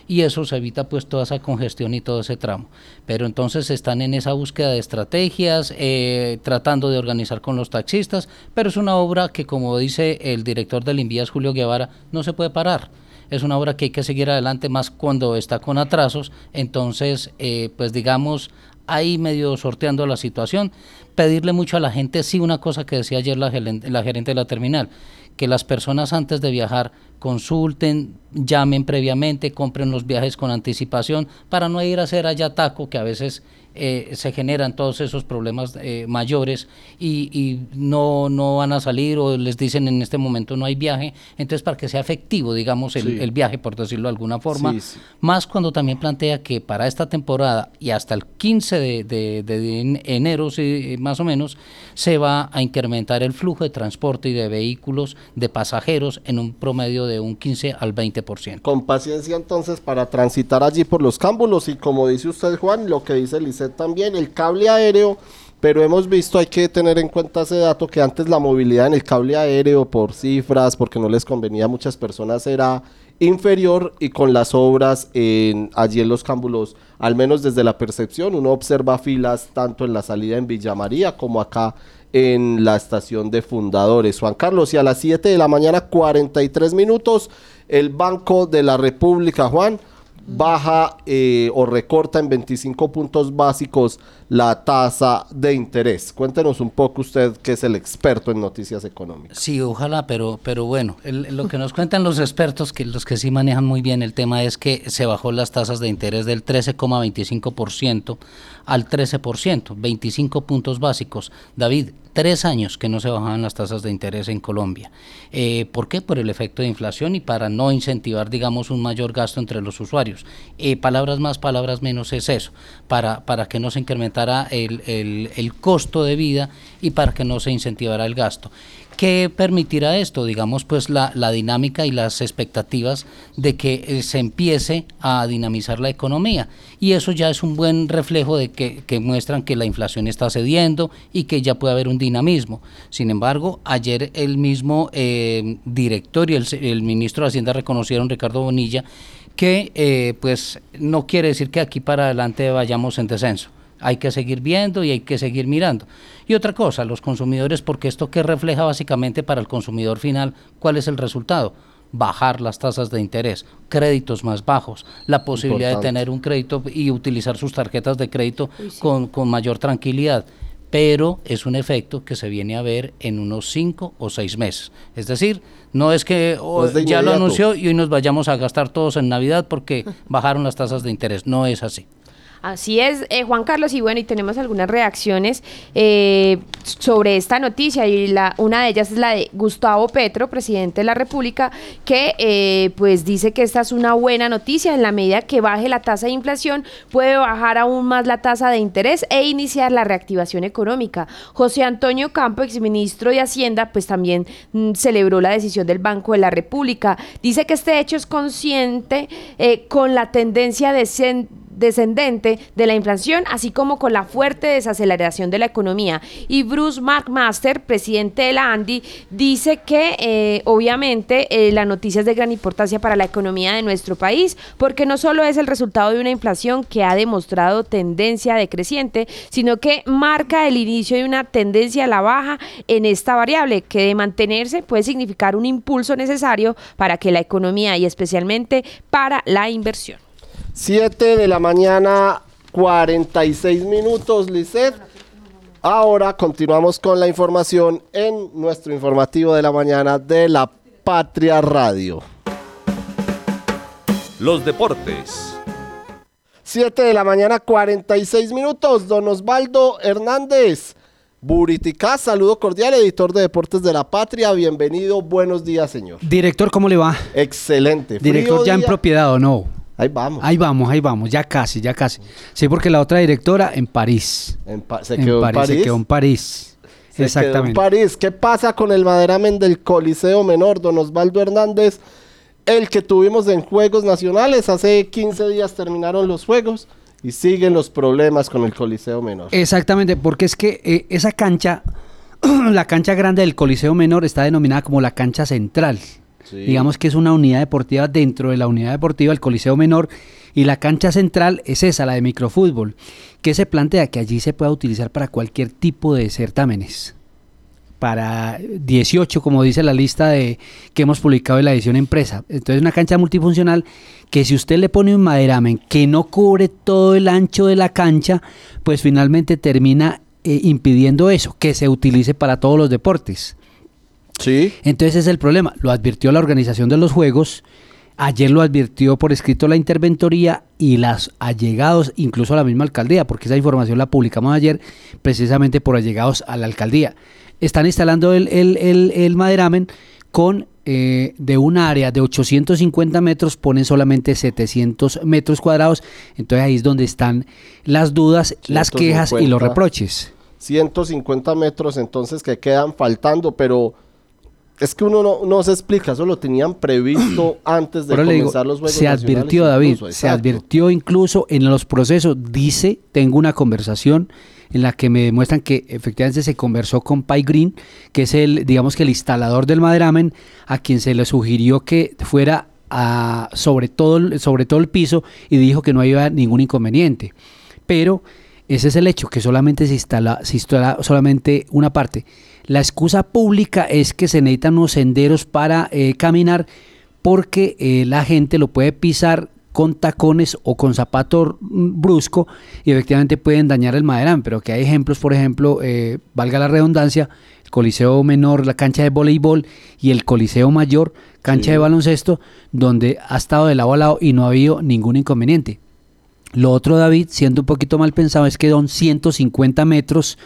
Y eso se evita pues toda esa congestión y todo ese tramo. Pero entonces están en esa búsqueda de estrategias, eh, tratando de organizar con los taxistas, pero es una obra que como dice el director del Invías, Julio Guevara, no se puede parar es una obra que hay que seguir adelante más cuando está con atrasos, entonces eh, pues digamos ahí medio sorteando la situación, pedirle mucho a la gente, sí una cosa que decía ayer la, la gerente de la terminal, que las personas antes de viajar consulten, llamen previamente, compren los viajes con anticipación para no ir a hacer allá taco que a veces eh, se generan todos esos problemas eh, mayores y, no, no van a salir o les dicen en este momento no hay viaje, entonces para que sea efectivo, digamos, el, viaje, por decirlo de alguna forma, más cuando también plantea que para esta temporada y hasta el 15 de, de, enero, más o menos, se va a incrementar el flujo de transporte y de vehículos de pasajeros en un promedio de un 15 al 20%. Con paciencia entonces para transitar allí por los cámbulos y como dice usted Juan, lo que dice Lice también, el cable aéreo, pero hemos visto, hay que tener en cuenta ese dato, que antes la movilidad en el cable aéreo por cifras, porque no les convenía a muchas personas, era inferior y con las obras en, allí en los cámbulos, al menos desde la percepción, uno observa filas tanto en la salida en Villa María como acá en la estación de fundadores. Juan Carlos, y a las 7 de la mañana, 43 minutos, el Banco de la República, Juan, baja eh, o recorta en 25 puntos básicos la tasa de interés. Cuéntenos un poco usted que es el experto en noticias económicas. Sí, ojalá, pero, pero bueno, lo que nos cuentan los expertos, que los que sí manejan muy bien el tema, es que se bajó las tasas de interés del 13,25% al 13%, 25 puntos básicos. David, tres años que no se bajaban las tasas de interés en Colombia. Eh, ¿Por qué? Por el efecto de inflación y para no incentivar, digamos, un mayor gasto entre los usuarios. Eh, palabras más, palabras menos es eso, para, para que no se incrementara el, el, el costo de vida y para que no se incentivara el gasto. ¿Qué permitirá esto? Digamos, pues la, la, dinámica y las expectativas de que eh, se empiece a dinamizar la economía. Y eso ya es un buen reflejo de que, que muestran que la inflación está cediendo y que ya puede haber un dinamismo. Sin embargo, ayer el mismo eh, director y el, el, ministro de Hacienda reconocieron, Ricardo Bonilla, que eh, pues no quiere decir que aquí para adelante vayamos en descenso hay que seguir viendo y hay que seguir mirando. Y otra cosa, los consumidores, porque esto que refleja básicamente para el consumidor final, ¿cuál es el resultado? Bajar las tasas de interés, créditos más bajos, la posibilidad de tener un crédito y utilizar sus tarjetas de crédito con, con mayor tranquilidad pero es un efecto que se viene a ver en unos cinco o seis meses. Es decir, no es que oh, ya lo anunció y hoy nos vayamos a gastar todos en Navidad porque bajaron las tasas de interés. No es así. Así es, eh, Juan Carlos, y bueno, y tenemos algunas reacciones eh, sobre esta noticia, y la, una de ellas es la de Gustavo Petro, presidente de la República, que eh, pues dice que esta es una buena noticia, en la medida que baje la tasa de inflación, puede bajar aún más la tasa de interés e iniciar la reactivación económica. José Antonio Campo, exministro de Hacienda, pues también mm, celebró la decisión del Banco de la República. Dice que este hecho es consciente con la tendencia de descendente de la inflación, así como con la fuerte desaceleración de la economía. Y Bruce McMaster, presidente de la ANDI, dice que eh, obviamente eh, la noticia es de gran importancia para la economía de nuestro país, porque no solo es el resultado de una inflación que ha demostrado tendencia decreciente, sino que marca el inicio de una tendencia a la baja en esta variable, que de mantenerse puede significar un impulso necesario para que la economía y especialmente para la inversión. 7 de la mañana, 46 minutos, Lisset. Ahora continuamos con la información en nuestro informativo de la mañana de la Patria Radio. Los deportes. 7 de la mañana, 46 minutos. Don Osvaldo Hernández. Buriticá, saludo cordial, editor de Deportes de la Patria. Bienvenido, buenos días, señor. Director, ¿cómo le va? Excelente. Director Frío ya en propiedad o no. Ahí vamos. Ahí vamos, ahí vamos, ya casi, ya casi. Sí, porque la otra directora en París. En Pa- se quedó en Se París. quedó en París. Se quedó en Exactamente. París. ¿Qué pasa con el maderamen del Coliseo Menor, don Osvaldo Hernández? El que tuvimos en Juegos Nacionales. Hace 15 días terminaron los Juegos y siguen los problemas con el Coliseo Menor. Exactamente, porque es que eh, esa cancha, la cancha grande del Coliseo Menor está denominada como la cancha central. Digamos que es una unidad deportiva dentro de la unidad deportiva del Coliseo Menor y la cancha central es esa, la de microfútbol, que se plantea que allí se pueda utilizar para cualquier tipo de certámenes. Para 18, como dice la lista de que hemos publicado en la edición empresa. Entonces, una cancha multifuncional que si usted le pone un maderamen que no cubre todo el ancho de la cancha, pues finalmente termina eh, impidiendo eso, que se utilice para todos los deportes. Sí. Entonces es el problema. Lo advirtió la organización de los juegos. Ayer lo advirtió por escrito la interventoría y las allegados, incluso a la misma alcaldía, porque esa información la publicamos ayer precisamente por allegados a la alcaldía. Están instalando el, el, el- el maderamen con eh, de un área de 850 metros, ponen solamente 700 metros cuadrados. Entonces ahí es donde están las dudas, las quejas y los 150. reproches. 150 metros entonces que quedan faltando, pero es que uno no, no se explica, eso lo tenían previsto antes de digo, comenzar los Juegos se advirtió, David, incluso, se advirtió incluso en los procesos. Dice, tengo una conversación en la que me demuestran que efectivamente se conversó con Pai Green, que es el, digamos que el instalador del maderamen, a quien se le sugirió que fuera a- sobre, todo, el- sobre todo el piso y dijo que no había ningún inconveniente. Pero ese es el hecho, que solamente se instala, se instala solamente una parte. La excusa pública es que se necesitan unos senderos para eh, caminar porque eh, la gente lo puede pisar con tacones o con zapato mm, brusco y efectivamente pueden dañar el maderán, pero que hay ejemplos, por ejemplo, eh, valga la redundancia, el Coliseo Menor, la cancha de voleibol y el Coliseo Mayor, cancha Sí. de baloncesto, donde ha estado de lado a lado y no ha habido ningún inconveniente. Lo otro, David, siendo un poquito mal pensado, es que son 150 metros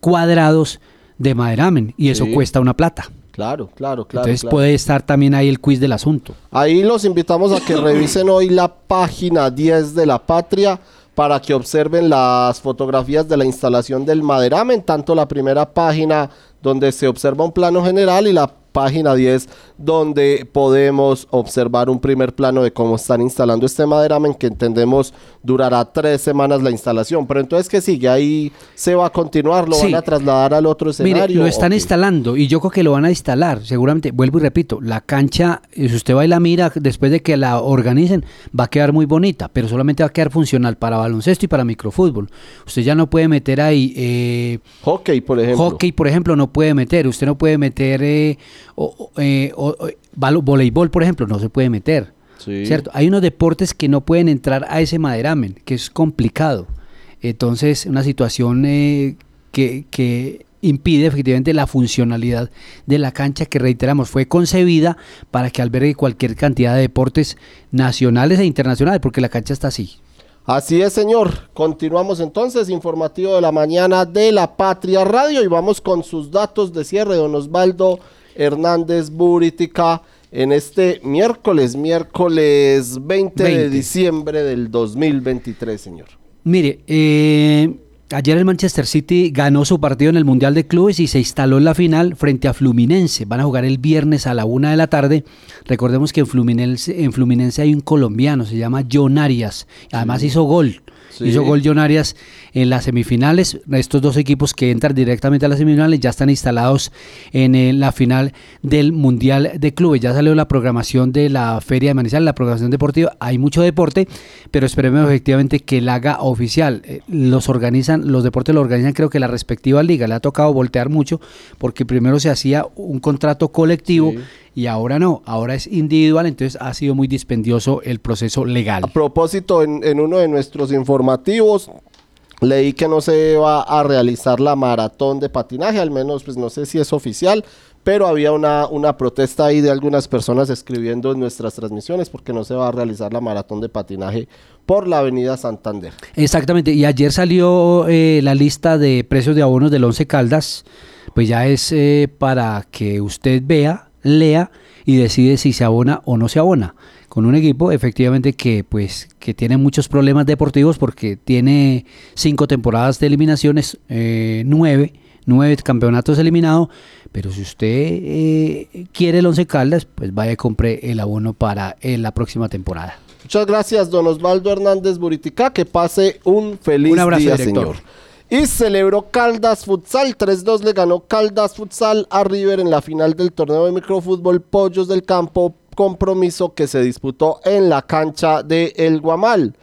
cuadrados de maderamen y eso Sí. cuesta una plata. Claro, claro, claro. Entonces claro. puede estar también ahí el quiz del asunto. Ahí los invitamos a que revisen hoy la página 10 de La Patria para que observen las fotografías de la instalación del maderamen, tanto la primera página donde se observa un plano general y la página 10 donde podemos observar un primer plano de cómo están instalando este maderamen que entendemos durará tres semanas la instalación. Pero entonces, ¿qué sigue? Ahí se va a continuar, lo Sí. van a trasladar al otro Mire, escenario. lo están instalando y yo creo que lo van a instalar. Seguramente, vuelvo y repito, la cancha, eh, si usted va y la mira después de que la organicen, va a quedar muy bonita, pero solamente va a quedar funcional para baloncesto y para microfútbol. Usted ya no puede meter ahí... eh, hockey, por ejemplo. Hockey, por ejemplo, no puede meter. Usted no puede meter eh, o- eh, o- o- valo- voleibol, por ejemplo, no se puede meter. Sí. ¿Cierto? Hay unos deportes que no pueden entrar a ese maderamen, que es complicado. Entonces, una situación eh, que, que impide efectivamente la funcionalidad de la cancha que reiteramos fue concebida para que albergue cualquier cantidad de deportes nacionales e internacionales, porque la cancha está así. Así es, señor. Continuamos entonces, informativo de la mañana de la Patria Radio y vamos con sus datos de cierre, don Osvaldo Hernández Buritica, en este miércoles, miércoles 20, de 20. diciembre del 2023, señor. Mire, eh, Ayer el Manchester City ganó su partido en el Mundial de Clubes y se instaló en la final frente a Fluminense. Van a jugar el viernes a la una de la tarde. Recordemos que en Fluminense, en Fluminense hay un colombiano, se llama John Arias. Además hizo gol. Sí. Hizo gol John Arias en las semifinales. Estos dos equipos que entran directamente a las semifinales ya están instalados en eh, la final del Mundial de Clubes. Ya salió la programación de la Feria de Manizales, la programación deportiva. Hay mucho deporte, pero esperemos efectivamente que la haga oficial. Eh, Los organizan, los deportes lo organizan creo que la respectiva liga. Le ha tocado voltear mucho porque primero se hacía un contrato colectivo y ahora no, ahora es individual, entonces ha sido muy dispendioso el proceso legal. A propósito, en, en uno de nuestros informativos leí que no se va a realizar la maratón de patinaje, al menos pues no sé si es oficial, pero había una, una protesta ahí de algunas personas escribiendo en nuestras transmisiones porque no se va a realizar la maratón de patinaje por la avenida Santander. Exactamente, y ayer salió eh, la lista de precios de abonos del Once Caldas, pues ya es eh, para que usted vea, lea y decide si se abona o no se abona. Con un equipo efectivamente que pues que tiene muchos problemas deportivos porque tiene cinco temporadas de eliminaciones, eh, nueve, nueve campeonatos eliminados, pero si usted eh, quiere el Once Caldas, pues vaya y compre el abono para eh, la próxima temporada. Muchas gracias, don Osvaldo Hernández Buritica. Que pase un feliz Un abrazo, día, director. señor. Y celebró Caldas Futsal. 3-2 le ganó Caldas Futsal a River en la final del torneo de microfútbol Pollos del Campo. Compromiso que se disputó en la cancha de El Guamal.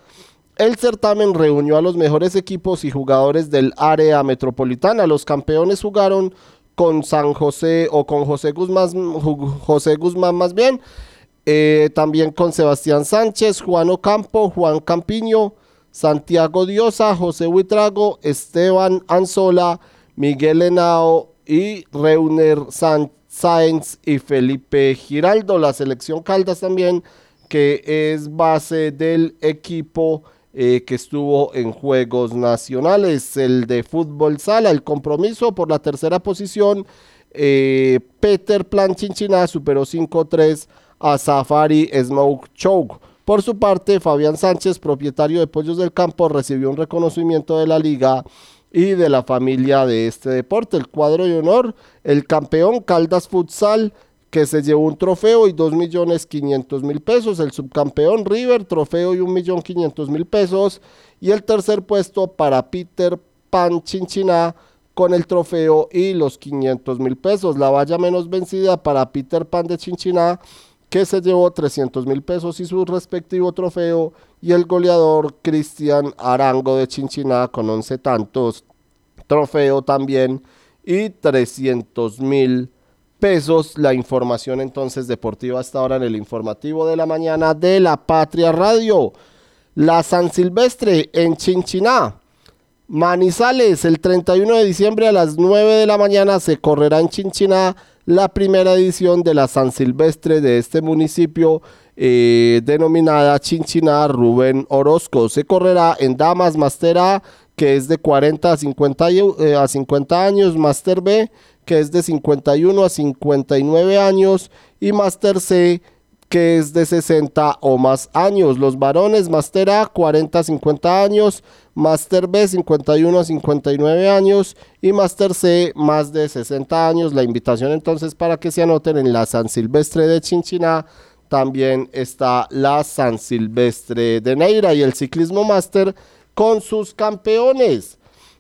El certamen reunió a los mejores equipos y jugadores del área metropolitana. Los campeones jugaron con San José o con José Guzmán, José Guzmán más bien. Eh, también con Sebastián Sánchez, Juan Ocampo, Juan Campiño, Santiago Diosa, José Huitrago, Esteban Anzola, Miguel Henao y Reuner Sáenz y Felipe Giraldo. La selección Caldas también, que es base del equipo eh, que estuvo en Juegos Nacionales, el de fútbol sala, el compromiso por la tercera posición. eh, Peter Plan Chinchiná superó 5-3 a Safari Smoke Choke. Por su parte, Fabián Sánchez, propietario de Pollos del Campo, recibió un reconocimiento de la liga y de la familia de este deporte. El cuadro de honor, el campeón Caldas Futsal, que se llevó un trofeo y 2 millones 500 mil pesos. El subcampeón River, trofeo y 1 millón 500 mil pesos. Y el tercer puesto para Peter Pan Chinchiná con el trofeo y los 500 mil pesos. La valla menos vencida para Peter Pan de Chinchiná que se llevó 300 mil pesos y su respectivo trofeo, y el goleador Cristian Arango de Chinchiná con 11 tantos, trofeo también, y 300 mil pesos. La información entonces deportiva hasta ahora en el informativo de la mañana de la Patria Radio. La San Silvestre en Chinchiná. Manizales, el 31 de diciembre a las 9 de la mañana se correrá en Chinchiná la primera edición de la San Silvestre de este municipio eh, denominada Chinchiná Rubén Orozco. Se correrá en Damas Master A, que es de 40 a 50, y- eh, a 50 años, Master B, que es de 51 a 59 años, y Master C, que es de 60 o más años. Los varones Master A 40 a 50 años, Master B 51 a 59 años y Master C más de 60 años. La invitación entonces para que se anoten en la San Silvestre de Chinchiná. También está la San Silvestre de Neira y el ciclismo Master con sus campeones.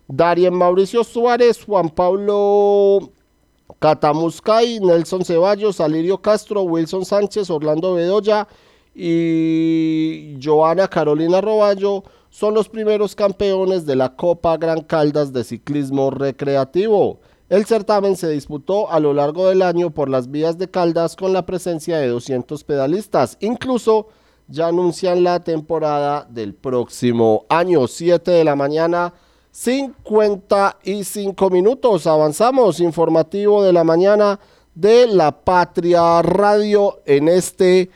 Darien Mauricio Suárez, Juan Pablo Catamuscay, Nelson Ceballos, Alirio Castro, Wilson Sánchez, Orlando Bedoya y Joana Carolina Roballo son los primeros campeones de la Copa Gran Caldas de Ciclismo Recreativo. El certamen se disputó a lo largo del año por las vías de Caldas con la presencia de 200 pedalistas. Incluso ya anuncian la temporada del próximo año, 7 de la mañana. 55 minutos. Avanzamos. Informativo de la mañana de la Patria Radio en este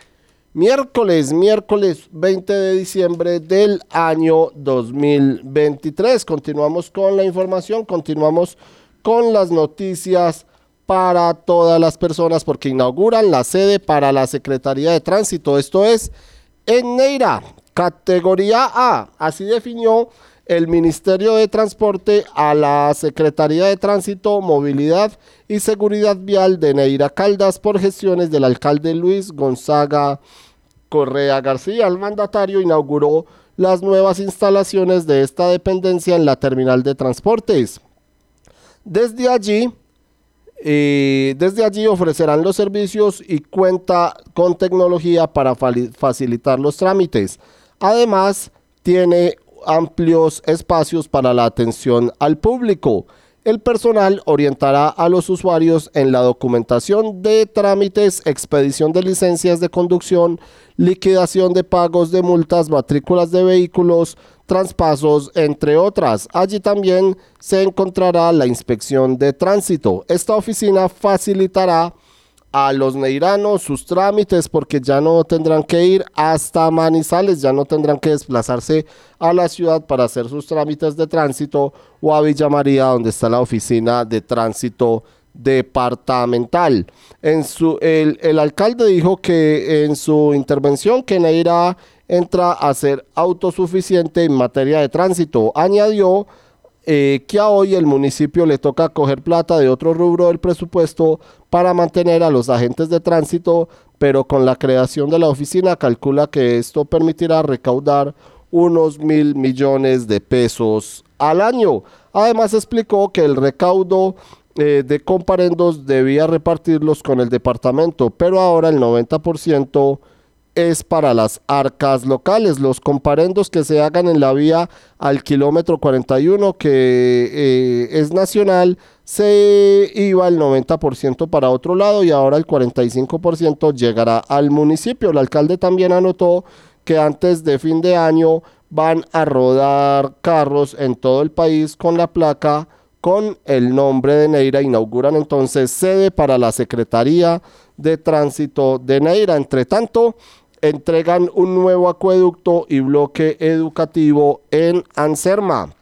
miércoles, miércoles 20 de diciembre del año 2023. Continuamos con la información, continuamos con las noticias para todas las personas porque inauguran la sede para la Secretaría de Tránsito. Esto es en Neira, categoría A. Así definió el Ministerio de Transporte a la Secretaría de Tránsito, Movilidad y Seguridad Vial de Neira Caldas por gestiones del alcalde Luis Gonzaga Correa García. El mandatario inauguró las nuevas instalaciones de esta dependencia en la terminal de transportes. Desde allí, eh, desde allí ofrecerán los servicios y cuenta con tecnología para facilitar los trámites. Además, tiene amplios espacios para la atención al público. El personal orientará a los usuarios en la documentación de trámites, expedición de licencias de conducción, liquidación de pagos de multas, matrículas de vehículos, traspasos, entre otras. Allí también se encontrará la inspección de tránsito. Esta oficina facilitará a los neiranos sus trámites porque ya no tendrán que ir hasta Manizales, ya no tendrán que desplazarse a la ciudad para hacer sus trámites de tránsito o a Villa María donde está la oficina de tránsito departamental. En su, el, el alcalde dijo que en su intervención que Neira entra a ser autosuficiente en materia de tránsito. Añadió eh, que a hoy el municipio le toca coger plata de otro rubro del presupuesto para mantener a los agentes de tránsito, pero con la creación de la oficina calcula que esto permitirá recaudar unos mil millones de pesos al año. Además explicó que el recaudo eh, de comparendos debía repartirlos con el departamento, pero ahora el 90% es para las arcas locales. Los comparendos que se hagan en la vía al kilómetro 41, que eh, es nacional, se iba el 90% para otro lado y ahora el 45% llegará al municipio. El alcalde también anotó que antes de fin de año van a rodar carros en todo el país con la placa con el nombre de Neira. Inauguran entonces sede para la Secretaría de Tránsito de Neira. Entre tanto, entregan un nuevo acueducto y bloque educativo en Anserma.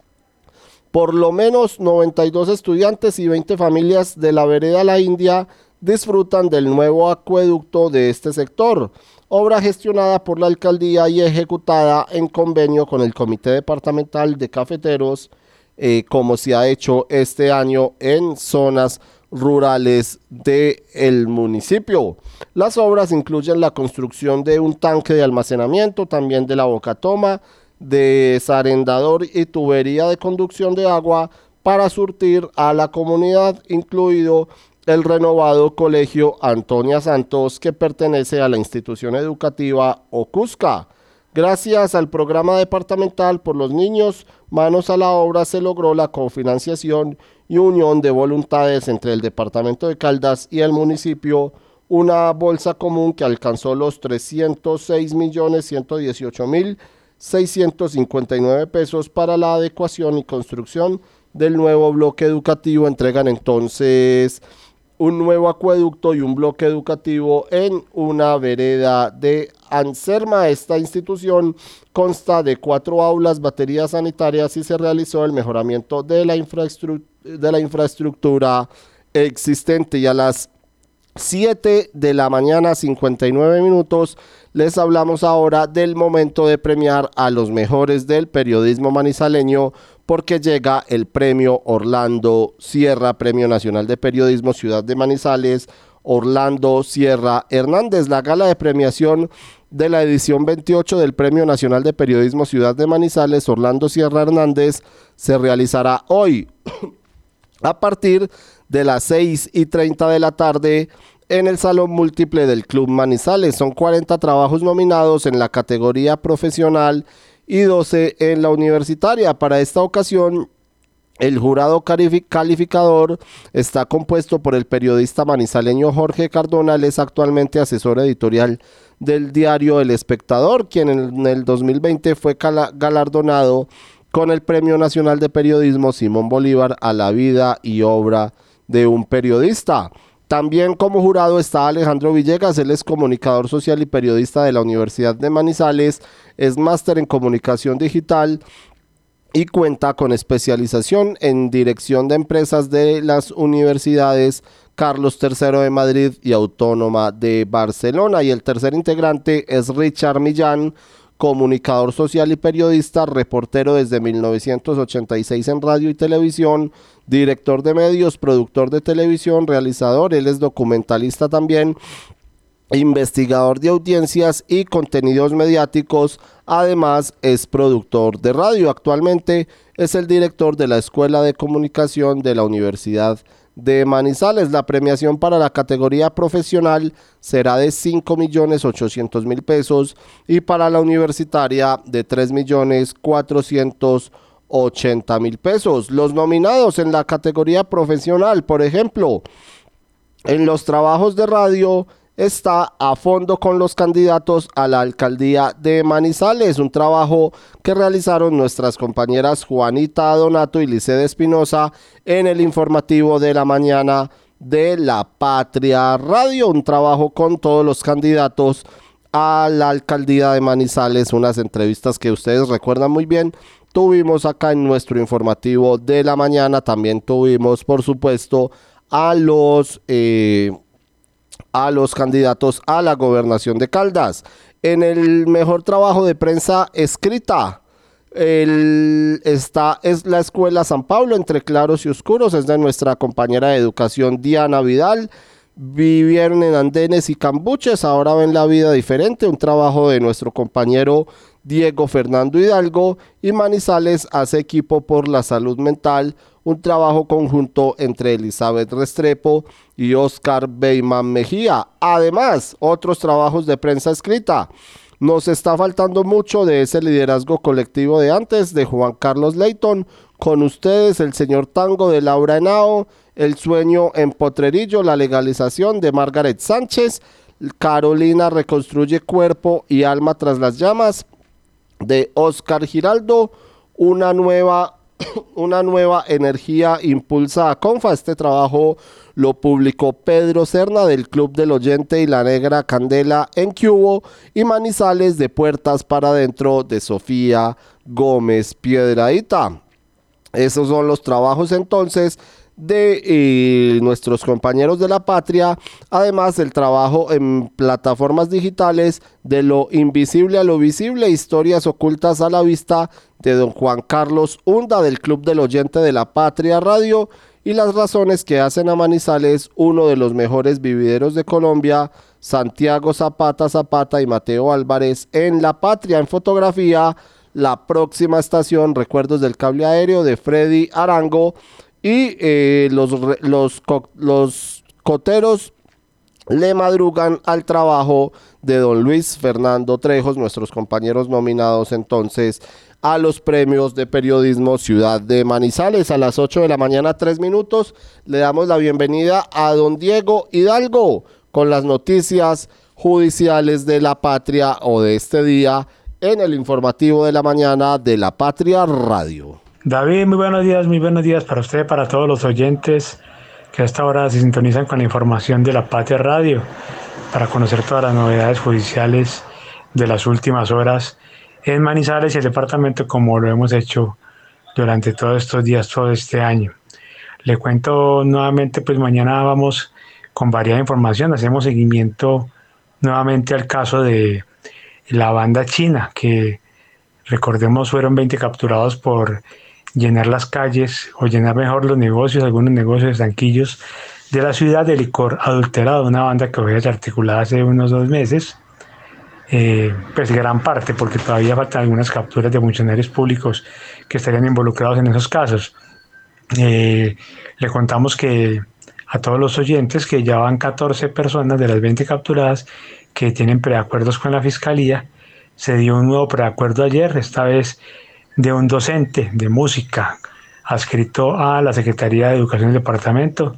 Por lo menos 92 estudiantes y 20 familias de la vereda La India disfrutan del nuevo acueducto de este sector, obra gestionada por la alcaldía y ejecutada en convenio con el Comité Departamental de Cafeteros, eh, como se ha hecho este año en zonas rurales del municipio. Las obras incluyen la construcción de un tanque de almacenamiento, también de la bocatoma, desarendador y tubería de conducción de agua para surtir a la comunidad, incluido el renovado Colegio Antonia Santos, que pertenece a la institución educativa Ocusca. Gracias al programa departamental por los niños, manos a la obra se logró la cofinanciación y unión de voluntades entre el departamento de Caldas y el municipio, una bolsa común que alcanzó los 306 millones 118 mil 659 pesos para la adecuación y construcción del nuevo bloque educativo. Entregan entonces un nuevo acueducto y un bloque educativo en una vereda de Anserma. Esta institución consta de cuatro aulas, baterías sanitarias y se realizó el mejoramiento de la, de la infraestructura existente. Y a las 7 de la mañana, 59 minutos, les hablamos ahora del momento de premiar a los mejores del periodismo manizaleño porque llega el premio Orlando Sierra, Premio Nacional de Periodismo Ciudad de Manizales, Orlando Sierra Hernández. La gala de premiación de la edición 28 del Premio Nacional de Periodismo Ciudad de Manizales, Orlando Sierra Hernández, se realizará hoy a partir de las 6 y 30 de la tarde en el Salón Múltiple del Club Manizales. Son 40 trabajos nominados en la categoría profesional y 12 en la universitaria. Para esta ocasión, el jurado calificador está compuesto por el periodista manizaleño Jorge Cardona, es actualmente asesor editorial del diario El Espectador, quien en el 2020 fue galardonado con el Premio Nacional de Periodismo Simón Bolívar a la vida y obra de un periodista. También como jurado está Alejandro Villegas, él es comunicador social y periodista de la Universidad de Manizales, es máster en comunicación digital y cuenta con especialización en dirección de empresas de las universidades Carlos III de Madrid y Autónoma de Barcelona. Y el tercer integrante es Richard Millán, comunicador social y periodista, reportero desde 1986 en radio y televisión, director de medios, productor de televisión, realizador, él es documentalista también, investigador de audiencias y contenidos mediáticos, además es productor de radio. Actualmente es el director de la Escuela de Comunicación de la Universidad de Manizales. La premiación para la categoría profesional será de 5 millones 800 mil pesos y para la universitaria de 3 millones 480 mil pesos. Los nominados en la categoría profesional, por ejemplo, en los trabajos de radio está a fondo con los candidatos a la alcaldía de Manizales, un trabajo que realizaron nuestras compañeras Juanita Donato y Lice Espinosa en el informativo de la mañana de la Patria Radio, un trabajo con todos los candidatos a la alcaldía de Manizales, unas entrevistas que ustedes recuerdan muy bien. Tuvimos acá en nuestro informativo de la mañana, también tuvimos, por supuesto, a los... Eh, a los candidatos a la gobernación de Caldas. En el mejor trabajo de prensa escrita, el, es la Escuela San Pablo, entre claros y oscuros, es de nuestra compañera de educación Diana Vidal. Vivieron en andenes y cambuches, ahora ven la vida diferente, un trabajo de nuestro compañero Diego Fernando Hidalgo y Manizales hace equipo por la salud mental, un trabajo conjunto entre Elizabeth Restrepo y Oscar Beyman Mejía. Además, otros trabajos de prensa escrita. Nos está faltando mucho de ese liderazgo colectivo de antes, de Juan Carlos Leighton. Con ustedes, el señor Tango de Laura Henao, El sueño en Potrerillo, la legalización de Margaret Sánchez, Carolina reconstruye cuerpo y alma tras las llamas, de Oscar Giraldo, una nueva una nueva energía impulsa a Confa. Este trabajo lo publicó Pedro Serna del Club del Oyente y la Negra Candela en Cubo y Manizales de Puertas para Adentro de Sofía Gómez Piedradita. Esos son los trabajos entonces de eh, nuestros compañeros de la patria, además del trabajo en plataformas digitales de lo invisible a lo visible, historias ocultas a la vista de don Juan Carlos Hunda del Club del Oyente de la Patria Radio y las razones que hacen a Manizales uno de los mejores vivideros de Colombia, Santiago Zapata Zapata y Mateo Álvarez en La Patria. En fotografía, la próxima estación, recuerdos del cable aéreo de Freddy Arango y eh, los, los, los coteros le madrugan al trabajo de don Luis Fernando Trejos, nuestros compañeros nominados entonces a los premios de periodismo Ciudad de Manizales a las 8 de la mañana, 3 minutos. Le damos la bienvenida a don Diego Hidalgo con las noticias judiciales de la patria o de este día en el informativo de la mañana de la Patria Radio. David, muy buenos días, muy buenos días para usted, para todos los oyentes que a esta hora se sintonizan con la información de la Patria Radio para conocer todas las novedades judiciales de las últimas horas en Manizales y el departamento como lo hemos hecho durante todos estos días, todo este año. Le cuento nuevamente, pues mañana vamos con variada información, hacemos seguimiento nuevamente al caso de la banda china, que recordemos fueron 20 capturados por llenar las calles o llenar mejor los negocios, algunos negocios de zanquillos de la ciudad de licor adulterado, una banda que fue desarticulada hace unos dos meses, eh, pues gran parte, porque todavía faltan algunas capturas de funcionarios públicos que estarían involucrados en esos casos. Eh, le contamos que a todos los oyentes que ya van 14 personas de las 20 capturadas que tienen preacuerdos con la fiscalía, se dio un nuevo preacuerdo ayer, esta vez de un docente de música adscrito a la Secretaría de Educación del departamento,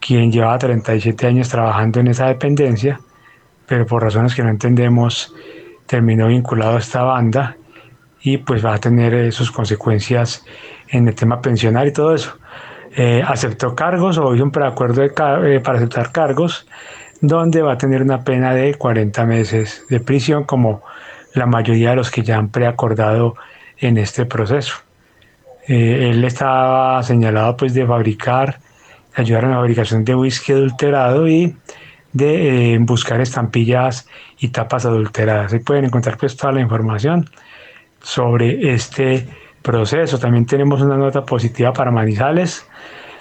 quien llevaba 37 años trabajando en esa dependencia, pero por razones que no entendemos terminó vinculado a esta banda y pues va a tener eh, sus consecuencias en el tema pensional y todo eso. Eh, aceptó cargos o hizo un preacuerdo eh, para aceptar cargos donde va a tener una pena de 40 meses de prisión como la mayoría de los que ya han preacordado en este proceso. Eh, él estaba señalado pues de fabricar, ayudar en la fabricación de whisky adulterado y de eh, buscar estampillas y tapas adulteradas. Ahí pueden encontrar pues toda la información sobre este proceso. También tenemos una nota positiva para Manizales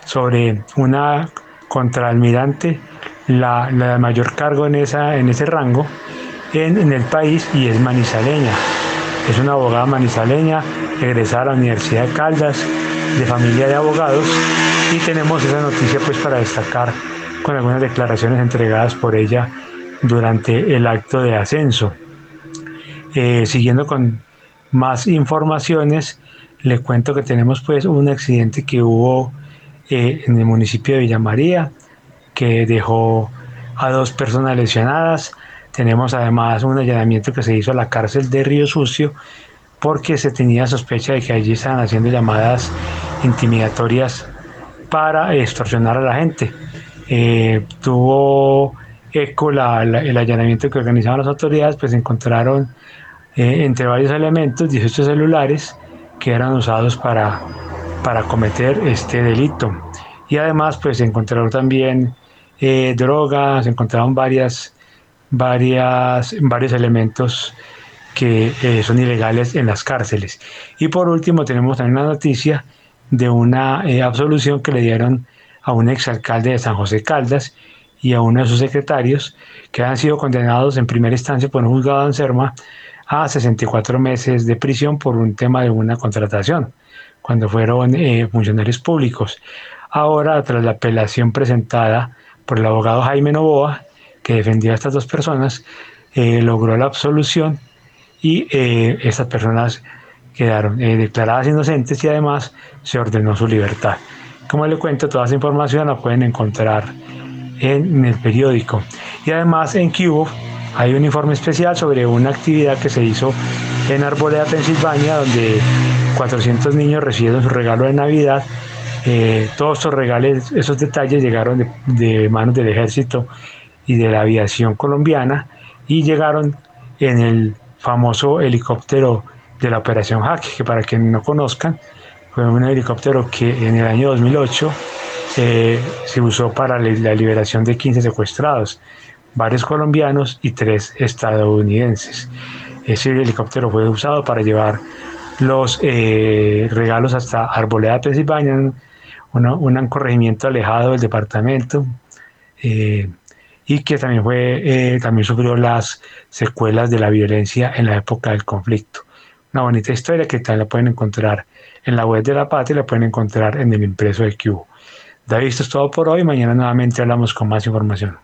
sobre una contraalmirante, la, la mayor cargo en, esa, en ese rango en, en el país y es manizaleña. Es una abogada manizaleña, egresada a la Universidad de Caldas, de familia de abogados, y tenemos esa noticia pues para destacar con algunas declaraciones entregadas por ella durante el acto de ascenso. Eh, siguiendo con más informaciones, le cuento que tenemos pues un accidente que hubo eh, en el municipio de Villa María, que dejó a dos personas lesionadas. Tenemos además un allanamiento que se hizo a la cárcel de Río Sucio porque se tenía sospecha de que allí estaban haciendo llamadas intimidatorias para extorsionar a la gente. Eh, tuvo eco el allanamiento que organizaban las autoridades, pues encontraron eh, entre varios elementos 18 celulares que eran usados para, para cometer este delito. Y además, pues encontraron también eh, drogas, encontraron varias, varias, varios elementos que eh, son ilegales en las cárceles. Y por último, tenemos también una noticia de una eh, absolución que le dieron a un exalcalde de San José Caldas y a uno de sus secretarios que han sido condenados en primera instancia por un juzgado en Serma a 64 meses de prisión por un tema de una contratación, cuando fueron eh, funcionarios públicos. Ahora, tras la apelación presentada por el abogado Jaime Novoa, que defendió a estas dos personas, eh, logró la absolución y eh, estas personas quedaron declaradas inocentes y además se ordenó su libertad. Como le cuento, toda esa información la pueden encontrar en, el periódico. Y además en Cubo hay un informe especial sobre una actividad que se hizo en Arboleda, Pensilvania, donde 400 niños recibieron su regalo de Navidad. Eh, todos estos regalos, esos detalles llegaron de, manos del ejército y de la aviación colombiana y llegaron en el famoso helicóptero de la Operación Jaque, que para quienes no conozcan, fue un helicóptero que en el año 2008 eh, se usó para la liberación de 15 secuestrados varios colombianos y tres estadounidenses. Ese helicóptero fue usado para llevar los eh, regalos hasta Arboleda, Pensilvania, un corregimiento alejado del departamento eh, y que también, fue, eh, también sufrió las secuelas de la violencia en la época del conflicto. Una bonita historia que también la pueden encontrar en la web de la patria y la pueden encontrar en el impreso de Cubo. David, esto es todo por hoy. Mañana nuevamente hablamos con más información.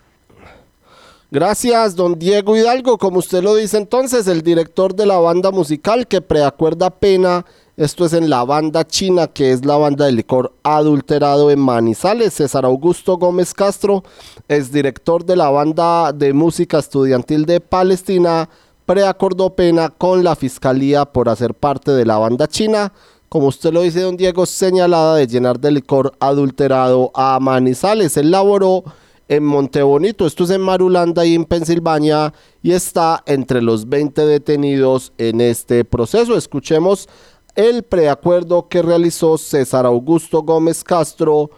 Gracias, don Diego Hidalgo. Como usted lo dice entonces, el director de la banda musical que preacuerda pena, esto es en la banda china, que es la banda de licor adulterado en Manizales. César Augusto Gómez Castro es director de la banda de música estudiantil de Palestina. Preacordó pena con la fiscalía por hacer parte de la banda china. Como usted lo dice, don Diego, señalada de llenar de licor adulterado a Manizales. Él laboró en Montebonito, esto es en Marulanda y en Pensilvania, y está entre los 20 detenidos en este proceso. Escuchemos el preacuerdo que realizó César Augusto Gómez Castro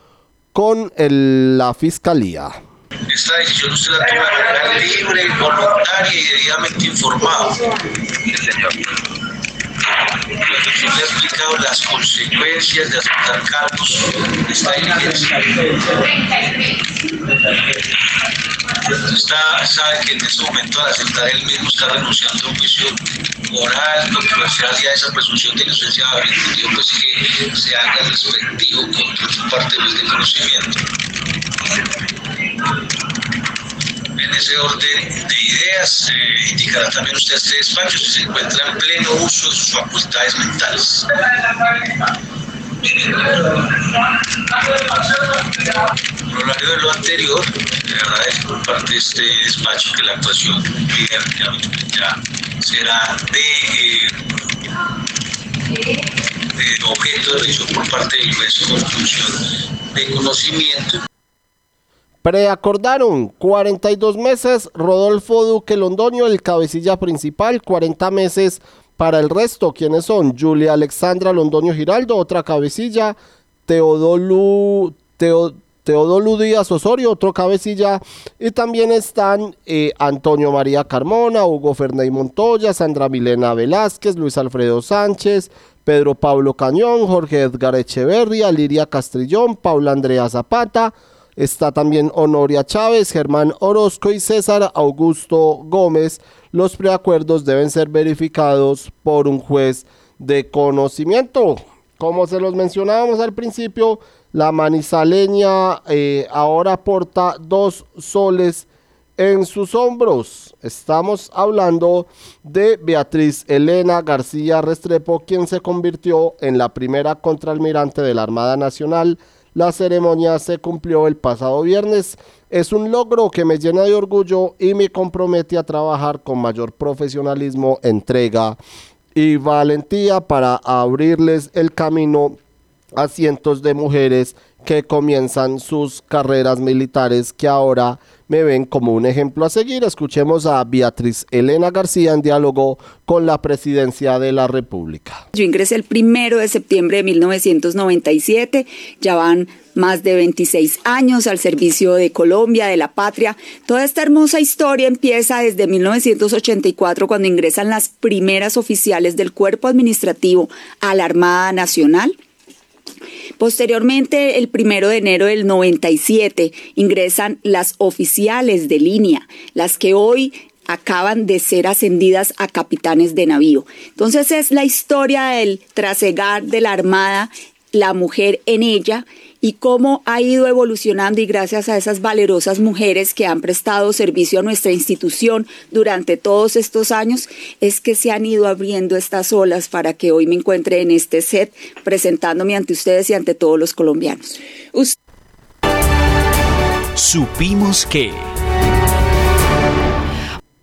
con la Fiscalía. Esta decisión usted la toma de manera libre, voluntaria y debidamente informado. Se le ha explicado las consecuencias de aceptar cargos de esta diligencia. Usted sabe que en este momento al aceptar el mismo está renunciando a un juicio moral, controversial y a esa presunción de inocencia entendido pues que se haga respectivo control su parte de conocimiento en ese orden de ideas, eh, indicará también usted este despacho si se encuentra en pleno uso de sus facultades mentales. Por lo de lo anterior, agradezco por parte de este despacho que la actuación ya será de, eh, de objeto de revisión por parte del juez de construcción de conocimiento Preacordaron 42 meses Rodolfo Duque Londoño, el cabecilla principal, 40 meses para el resto. ¿Quiénes son? Julia Alexandra Londoño Giraldo, otra cabecilla, Teodolu, Teodolu Díaz Osorio, otro cabecilla, y también están eh, Antonio María Carmona, Hugo Ferney Montoya, Sandra Milena Velázquez, Luis Alfredo Sánchez, Pedro Pablo Cañón, Jorge Edgar Echeverria, Liria Castrillón, Paula Andrea Zapata, está también Honoria Chávez, Germán Orozco y César Augusto Gómez. Los preacuerdos deben ser verificados por un juez de conocimiento. Como se los mencionábamos al principio, la manizaleña eh, ahora aporta dos soles en sus hombros. Estamos hablando de Beatriz Elena García Restrepo, quien se convirtió en la primera contraalmirante de la Armada Nacional. La ceremonia se cumplió el pasado viernes. Es un logro que me llena de orgullo y me compromete a trabajar con mayor profesionalismo, entrega y valentía para abrirles el camino a cientos de mujeres que comienzan sus carreras militares que ahora me ven como un ejemplo a seguir. Escuchemos a Beatriz Elena García en diálogo con la presidencia de la República. Yo ingresé el primero de septiembre de 1997, ya van más de 26 años al servicio de Colombia, de la patria. Toda esta hermosa historia empieza desde 1984 cuando ingresan las primeras oficiales del cuerpo administrativo a la Armada Nacional Posteriormente, el primero de enero del 97, ingresan las oficiales de línea, las que hoy acaban de ser ascendidas a capitanes de navío. Entonces es la historia del trasegar de la Armada, la mujer en ella y cómo ha ido evolucionando y gracias a esas valerosas mujeres que han prestado servicio a nuestra institución durante todos estos años es que se han ido abriendo estas olas para que hoy me encuentre en este set presentándome ante ustedes y ante todos los colombianos. Supimos que...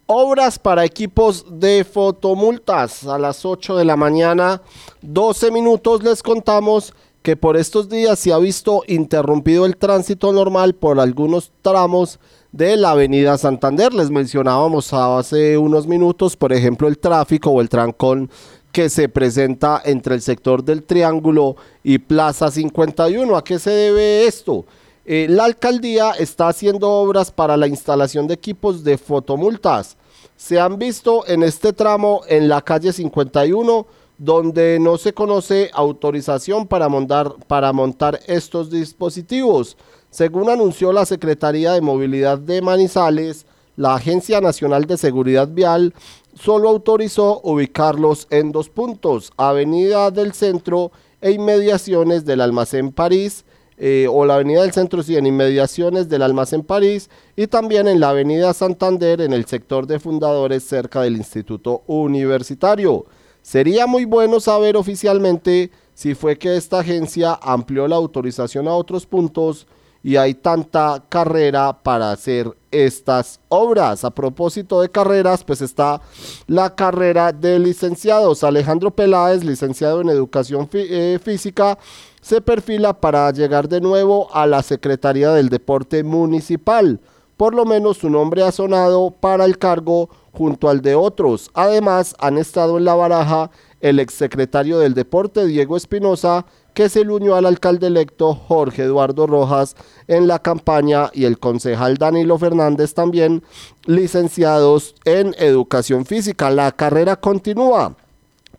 Obras para equipos de fotomultas a las 8 de la mañana, 12 minutos les contamos que por estos días se ha visto interrumpido el tránsito normal por algunos tramos de la avenida Santander. Les mencionábamos hace unos minutos, por ejemplo, el tráfico o el trancón que se presenta entre el sector del Triángulo y Plaza 51. ¿A qué se debe esto? Eh, la alcaldía está haciendo obras para la instalación de equipos de fotomultas. Se han visto en este tramo en la calle 51 donde no se conoce autorización para montar, para montar estos dispositivos. Según anunció la Secretaría de Movilidad de Manizales, la Agencia Nacional de Seguridad Vial solo autorizó ubicarlos en dos puntos, Avenida del Centro e inmediaciones del Almacén París, eh, o la Avenida del Centro, sí, en inmediaciones del Almacén París, y también en la Avenida Santander, en el sector de fundadores cerca del Instituto Universitario. Sería muy bueno saber oficialmente si fue que esta agencia amplió la autorización a otros puntos y hay tanta carrera para hacer estas obras. A propósito de carreras, pues está la carrera de licenciados. Alejandro Peláez, licenciado en Educación eh, Física, se perfila para llegar de nuevo a la Secretaría del Deporte Municipal. Por lo menos su nombre ha sonado para el cargo junto al de otros. Además, han estado en la baraja el exsecretario del Deporte, Diego Espinosa, que se le unió al alcalde electo Jorge Eduardo Rojas en la campaña y el concejal Danilo Fernández también, licenciados en educación física. La carrera continúa.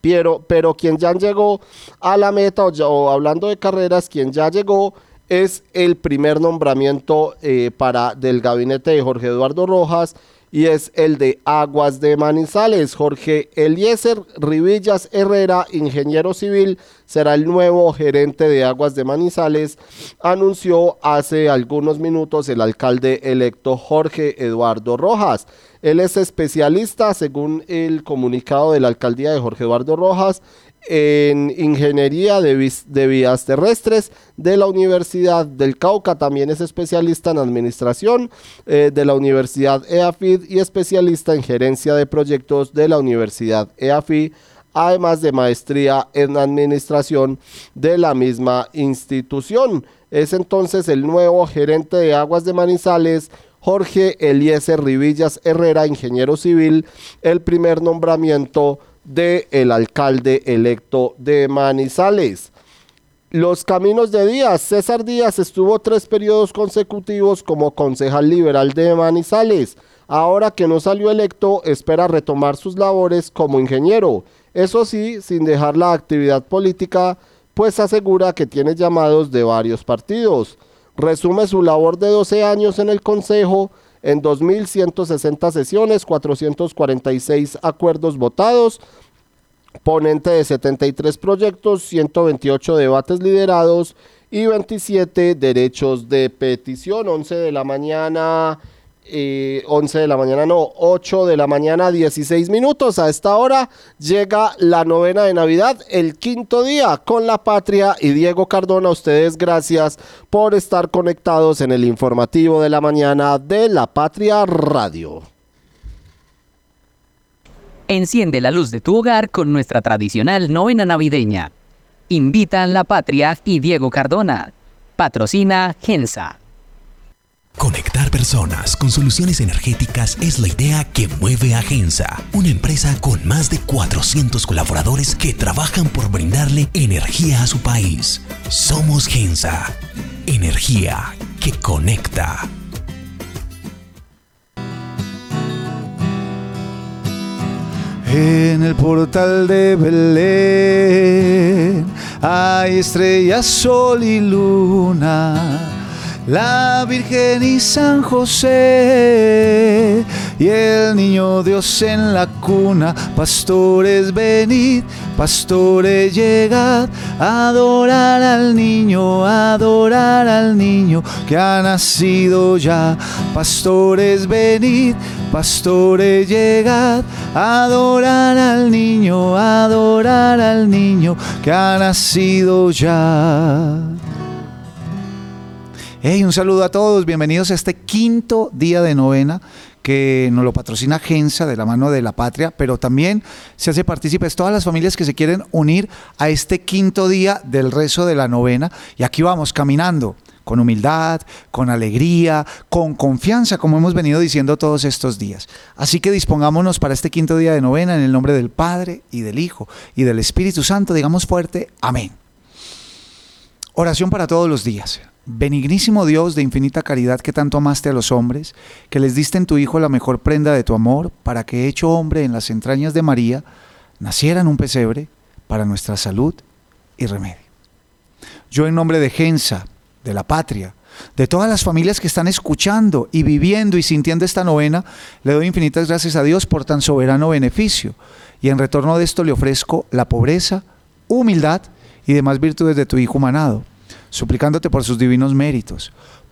Pero, pero quien ya llegó a la meta, o, hablando de carreras, quien ya llegó es el primer nombramiento eh, para del gabinete de Jorge Eduardo Rojas y es el de Aguas de Manizales. Jorge Eliezer Rivillas Herrera, ingeniero civil, será el nuevo gerente de Aguas de Manizales, anunció hace algunos minutos el alcalde electo Jorge Eduardo Rojas. Él es especialista, según el comunicado de la alcaldía de Jorge Eduardo Rojas, en Ingeniería de, Vías Terrestres de la Universidad del Cauca. También es especialista en Administración eh, de la Universidad EAFID y especialista en Gerencia de Proyectos de la Universidad EAFID además de maestría en administración de la misma institución. Es entonces el nuevo gerente de aguas de Manizales, Jorge Eliezer Rivillas Herrera, ingeniero civil, el primer nombramiento del el alcalde electo de Manizales. Los caminos de Díaz. César Díaz estuvo tres periodos consecutivos como concejal liberal de Manizales. Ahora que no salió electo, espera retomar sus labores como ingeniero. Eso sí, sin dejar la actividad política, pues asegura que tiene llamados de varios partidos. Resume su labor de 12 años en el Consejo en 2.160 sesiones, 446 acuerdos votados, ponente de 73 proyectos, 128 debates liderados y 27 derechos de petición. 11 de la mañana, eh, 11 de la mañana, no, 8 de la mañana, 16 minutos. A esta hora llega la novena de Navidad, el quinto día con la patria y Diego Cardona. Ustedes gracias por estar conectados en el informativo de la mañana de la Patria Radio. Enciende la luz de tu hogar con nuestra tradicional novena navideña. Invitan La Patria y Diego Cardona. Patrocina Gensa. Conectar personas con soluciones energéticas es la idea que mueve a Gensa, una empresa con más de 400 colaboradores que trabajan por brindarle energía a su país. Somos Gensa, energía que conecta. En el portal de Belén hay estrellas, sol y luna. La Virgen y San José y el niño Dios en la cuna. Pastores venid, pastores llegad, adorar al niño, adorar al niño que ha nacido ya. Pastores venid, pastores llegad, adorar al niño, adorar al niño que ha nacido ya. Hey, un saludo a todos, bienvenidos a este quinto día de novena que nos lo patrocina Gensa de la mano de la patria, pero también se hace partícipes todas las familias que se quieren unir a este quinto día del rezo de la novena. Y aquí vamos caminando con humildad, con alegría, con confianza, como hemos venido diciendo todos estos días. Así que dispongámonos para este quinto día de novena en el nombre del Padre y del Hijo y del Espíritu Santo. Digamos fuerte, amén. Oración para todos los días. Benignísimo Dios de infinita caridad que tanto amaste a los hombres, que les diste en tu Hijo la mejor prenda de tu amor, para que hecho hombre en las entrañas de María, naciera en un pesebre para nuestra salud y remedio. Yo en nombre de Gensa, de la patria, de todas las familias que están escuchando y viviendo y sintiendo esta novena, le doy infinitas gracias a Dios por tan soberano beneficio. Y en retorno de esto le ofrezco la pobreza, humildad y demás virtudes de tu Hijo humanado suplicándote por sus divinos méritos,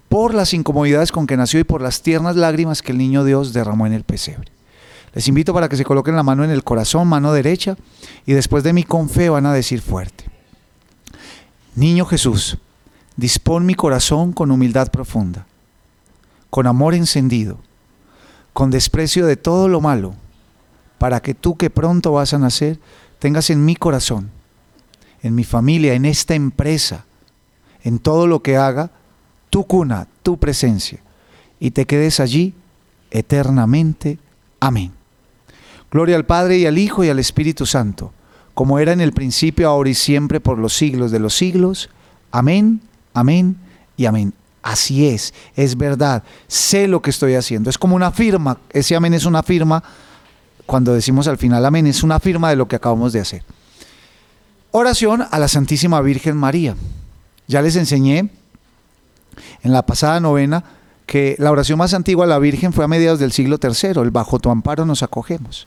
por las incomodidades con que nació y por las tiernas lágrimas que el niño Dios derramó en el pesebre. Les invito para que se coloquen la mano en el corazón, mano derecha, y después de mí con fe van a decir fuerte. Niño Jesús, dispón mi corazón con humildad profunda, con amor encendido, con desprecio de todo lo malo, para que tú que pronto vas a nacer, tengas en mi corazón, en mi familia, en esta empresa, en todo lo que haga, tu cuna, tu presencia, y te quedes allí eternamente. Amén. Gloria al Padre y al Hijo y al Espíritu Santo, como era en el principio, ahora y siempre, por los siglos de los siglos. Amén, amén y amén. Así es, es verdad, sé lo que estoy haciendo. Es como una firma, ese amén es una firma, cuando decimos al final amén, es una firma de lo que acabamos de hacer. Oración a la Santísima Virgen María. Ya les enseñé en la pasada novena que la oración más antigua a la Virgen fue a mediados del siglo III, el bajo tu amparo nos acogemos.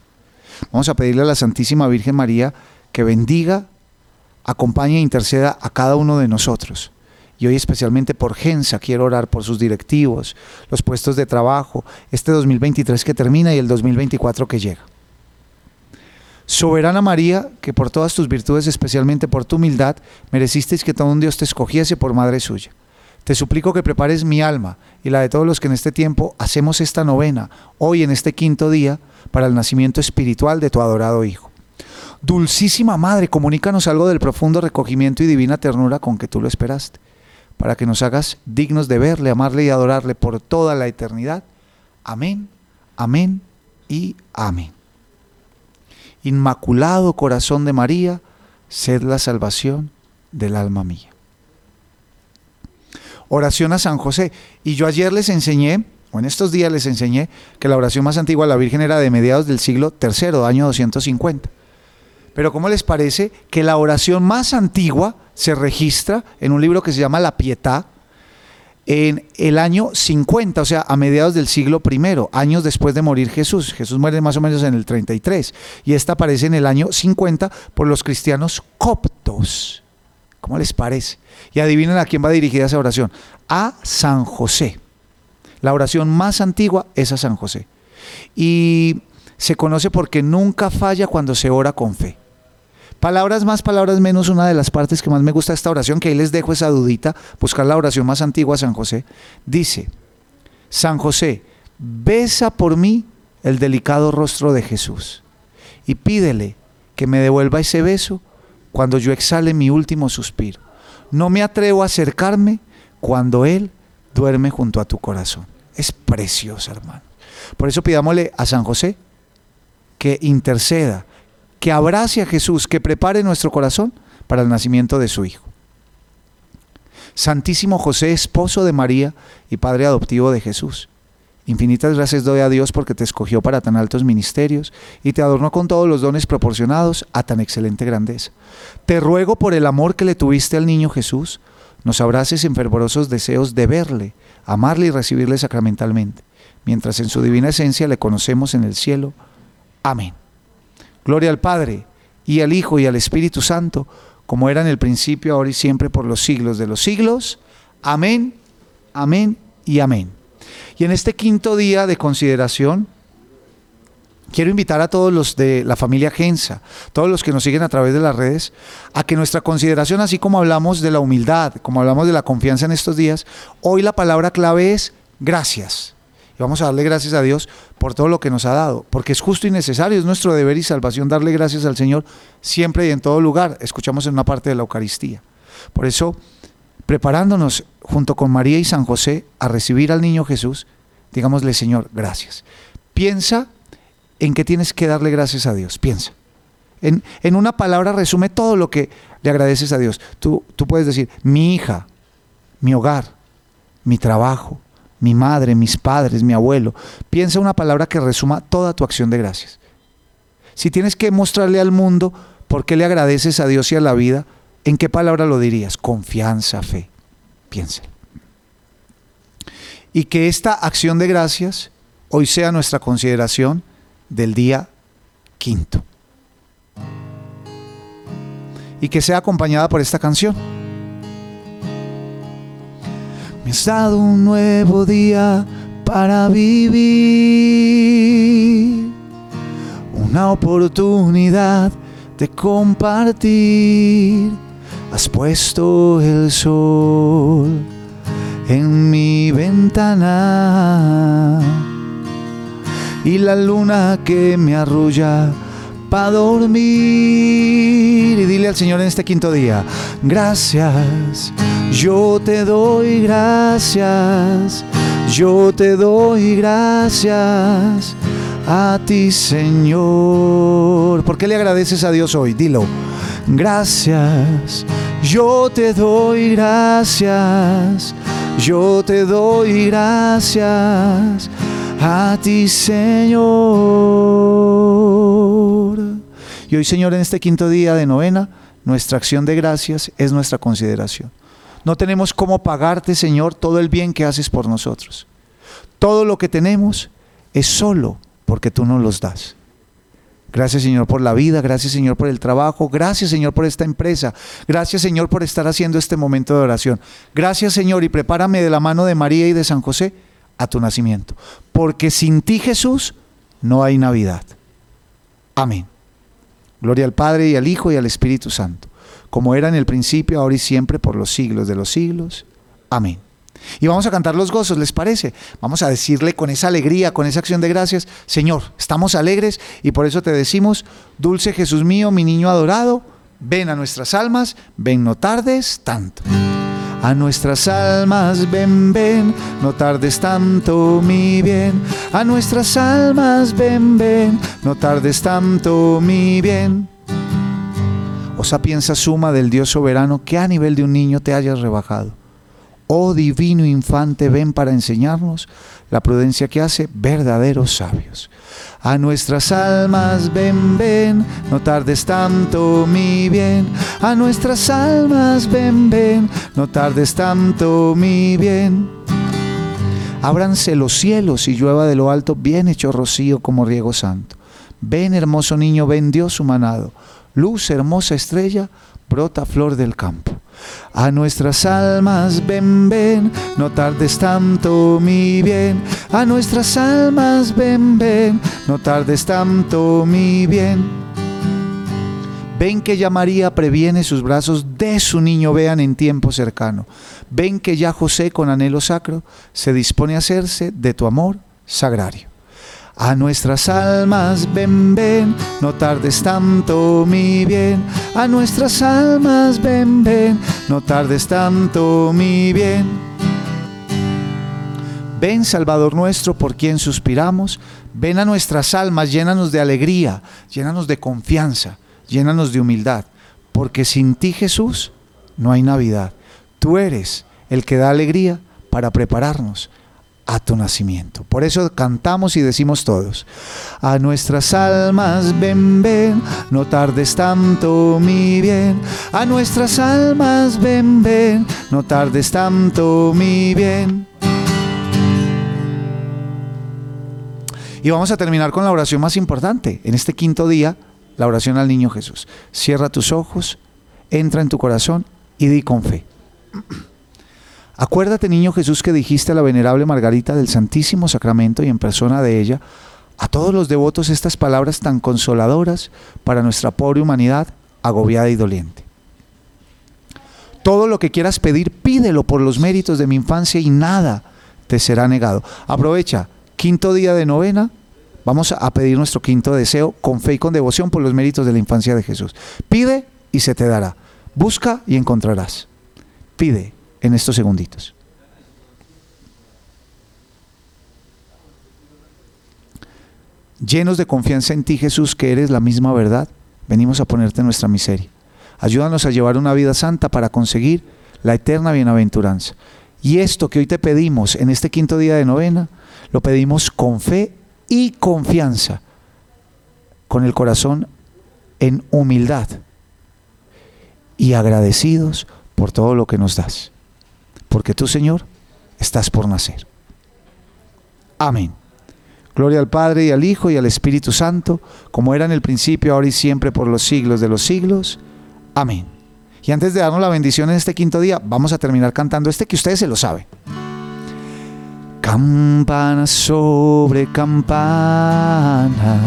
Vamos a pedirle a la Santísima Virgen María que bendiga, acompañe e interceda a cada uno de nosotros. Y hoy especialmente por Gensa quiero orar por sus directivos, los puestos de trabajo, este 2023 que termina y el 2024 que llega. Soberana María, que por todas tus virtudes, especialmente por tu humildad, merecisteis que todo un Dios te escogiese por madre suya. Te suplico que prepares mi alma y la de todos los que en este tiempo hacemos esta novena, hoy en este quinto día, para el nacimiento espiritual de tu adorado Hijo. Dulcísima Madre, comunícanos algo del profundo recogimiento y divina ternura con que tú lo esperaste, para que nos hagas dignos de verle, amarle y adorarle por toda la eternidad. Amén, amén y amén. Inmaculado Corazón de María, sed la salvación del alma mía. oración a San José. Y yo ayer les enseñé, o en estos días les enseñé, que la oración más antigua a la Virgen era de mediados del siglo III, año 250. Pero ¿cómo les parece que la oración más antigua se registra en un libro que se llama La Pietà en el año 50, o sea, a mediados del siglo I, años después de morir Jesús. Jesús muere más o menos en el 33 y esta aparece en el año 50 por los cristianos coptos. ¿Cómo les parece? Y adivinen a quién va dirigida esa oración. A San José. La oración más antigua es a San José. Y se conoce porque nunca falla cuando se ora con fe. Palabras más, palabras menos, una de las partes que más me gusta de esta oración, que ahí les dejo esa dudita, buscar la oración más antigua a San José, dice, San José, besa por mí el delicado rostro de Jesús y pídele que me devuelva ese beso cuando yo exhale mi último suspiro. No me atrevo a acercarme cuando Él duerme junto a tu corazón. Es precioso, hermano. Por eso pidámosle a San José que interceda, que abrace a Jesús, que prepare nuestro corazón para el nacimiento de su Hijo. Santísimo José, esposo de María y padre adoptivo de Jesús. Infinitas gracias doy a Dios porque te escogió para tan altos ministerios y te adornó con todos los dones proporcionados a tan excelente grandeza. Te ruego por el amor que le tuviste al niño Jesús, nos abraces en fervorosos deseos de verle, amarle y recibirle sacramentalmente, mientras en su divina esencia le conocemos en el cielo. Amén. Gloria al Padre, y al Hijo, y al Espíritu Santo, como era en el principio, ahora y siempre, por los siglos de los siglos. Amén, amén y amén. Y en este quinto día de consideración, quiero invitar a todos los de la familia Gensa, todos los que nos siguen a través de las redes, a que nuestra consideración, así como hablamos de la humildad, como hablamos de la confianza en estos días, hoy la palabra clave es gracias. Y vamos a darle gracias a Dios por todo lo que nos ha dado, porque es justo y necesario, es nuestro deber y salvación darle gracias al Señor siempre y en todo lugar. Escuchamos en una parte de la Eucaristía. Por eso, preparándonos junto con María y San José a recibir al niño Jesús, digámosle, Señor, gracias. Piensa en qué tienes que darle gracias a Dios, piensa. En, en una palabra resume todo lo que le agradeces a Dios. Tú, tú puedes decir, mi hija, mi hogar, mi trabajo, mi madre, mis padres, mi abuelo. Piensa una palabra que resuma toda tu acción de gracias. Si tienes que mostrarle al mundo por qué le agradeces a Dios y a la vida, ¿en qué palabra lo dirías? Confianza, fe. Piensa. Y que esta acción de gracias hoy sea nuestra consideración del día quinto. Y que sea acompañada por esta canción. Me has dado un nuevo día para vivir, una oportunidad de compartir. Has puesto el sol en mi ventana y la luna que me arrulla para dormir. Y dile al Señor en este quinto día, gracias, yo te doy gracias, yo te doy gracias a ti Señor. ¿Por qué le agradeces a Dios hoy? Dilo, gracias, yo te doy gracias, yo te doy gracias a ti Señor. Y hoy Señor en este quinto día de novena, nuestra acción de gracias es nuestra consideración. No tenemos cómo pagarte, Señor, todo el bien que haces por nosotros. Todo lo que tenemos es solo porque tú nos los das. Gracias Señor por la vida, gracias Señor por el trabajo, gracias Señor por esta empresa, gracias Señor por estar haciendo este momento de oración. Gracias Señor y prepárame de la mano de María y de San José a tu nacimiento, porque sin ti Jesús no hay Navidad. Amén. Gloria al Padre y al Hijo y al Espíritu Santo como era en el principio, ahora y siempre, por los siglos de los siglos. Amén. Y vamos a cantar los gozos, ¿les parece? Vamos a decirle con esa alegría, con esa acción de gracias, Señor, estamos alegres y por eso te decimos, dulce Jesús mío, mi niño adorado, ven a nuestras almas, ven no tardes tanto. A nuestras almas ven, ven, no tardes tanto mi bien. A nuestras almas ven, ven, no tardes tanto mi bien o sapienza suma del Dios soberano que a nivel de un niño te hayas rebajado. Oh divino infante, ven para enseñarnos la prudencia que hace verdaderos sabios. A nuestras almas ven, ven, no tardes tanto mi bien. A nuestras almas ven, ven, no tardes tanto mi bien. Ábranse los cielos y llueva de lo alto bien hecho rocío como riego santo. Ven hermoso niño, ven Dios humanado. Luz hermosa estrella, brota flor del campo. A nuestras almas ven, ven, no tardes tanto mi bien. A nuestras almas ven, ven, no tardes tanto mi bien. Ven que ya María previene sus brazos de su niño, vean en tiempo cercano. Ven que ya José con anhelo sacro se dispone a hacerse de tu amor sagrario. A nuestras almas ven, ven, no tardes tanto mi bien. A nuestras almas ven, ven, no tardes tanto mi bien. Ven Salvador nuestro por quien suspiramos, ven a nuestras almas, llénanos de alegría, llénanos de confianza, llénanos de humildad, porque sin ti Jesús no hay Navidad. Tú eres el que da alegría para prepararnos a tu nacimiento. Por eso cantamos y decimos todos, a nuestras almas ven, ven, no tardes tanto mi bien, a nuestras almas ven, ven, no tardes tanto mi bien. Y vamos a terminar con la oración más importante en este quinto día, la oración al niño Jesús. Cierra tus ojos, entra en tu corazón y di con fe. Acuérdate, niño Jesús, que dijiste a la venerable Margarita del Santísimo Sacramento y en persona de ella, a todos los devotos estas palabras tan consoladoras para nuestra pobre humanidad agobiada y doliente. Todo lo que quieras pedir, pídelo por los méritos de mi infancia y nada te será negado. Aprovecha, quinto día de novena, vamos a pedir nuestro quinto deseo con fe y con devoción por los méritos de la infancia de Jesús. Pide y se te dará. Busca y encontrarás. Pide en estos segunditos. Llenos de confianza en ti, Jesús, que eres la misma verdad, venimos a ponerte nuestra miseria. Ayúdanos a llevar una vida santa para conseguir la eterna bienaventuranza. Y esto que hoy te pedimos en este quinto día de novena, lo pedimos con fe y confianza, con el corazón en humildad y agradecidos por todo lo que nos das porque tú, Señor, estás por nacer. Amén. Gloria al Padre y al Hijo y al Espíritu Santo, como era en el principio, ahora y siempre, por los siglos de los siglos. Amén. Y antes de darnos la bendición en este quinto día, vamos a terminar cantando este que ustedes se lo saben. Campana sobre campana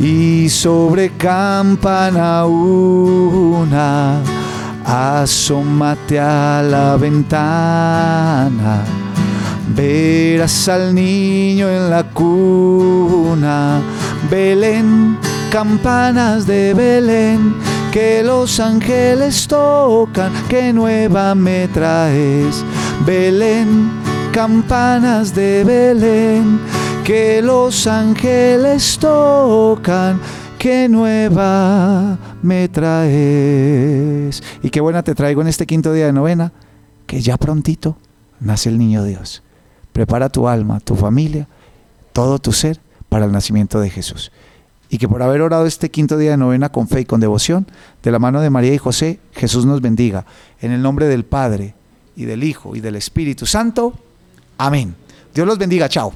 y sobre campana una Asómate a la ventana, verás al niño en la cuna. Belén, campanas de Belén, que los ángeles tocan, que nueva me traes. Belén, campanas de Belén, que los ángeles tocan qué nueva me traes. Y qué buena te traigo en este quinto día de novena, que ya prontito nace el niño Dios. Prepara tu alma, tu familia, todo tu ser para el nacimiento de Jesús. Y que por haber orado este quinto día de novena con fe y con devoción, de la mano de María y José, Jesús nos bendiga. En el nombre del Padre, y del Hijo, y del Espíritu Santo. Amén. Dios los bendiga. Chao.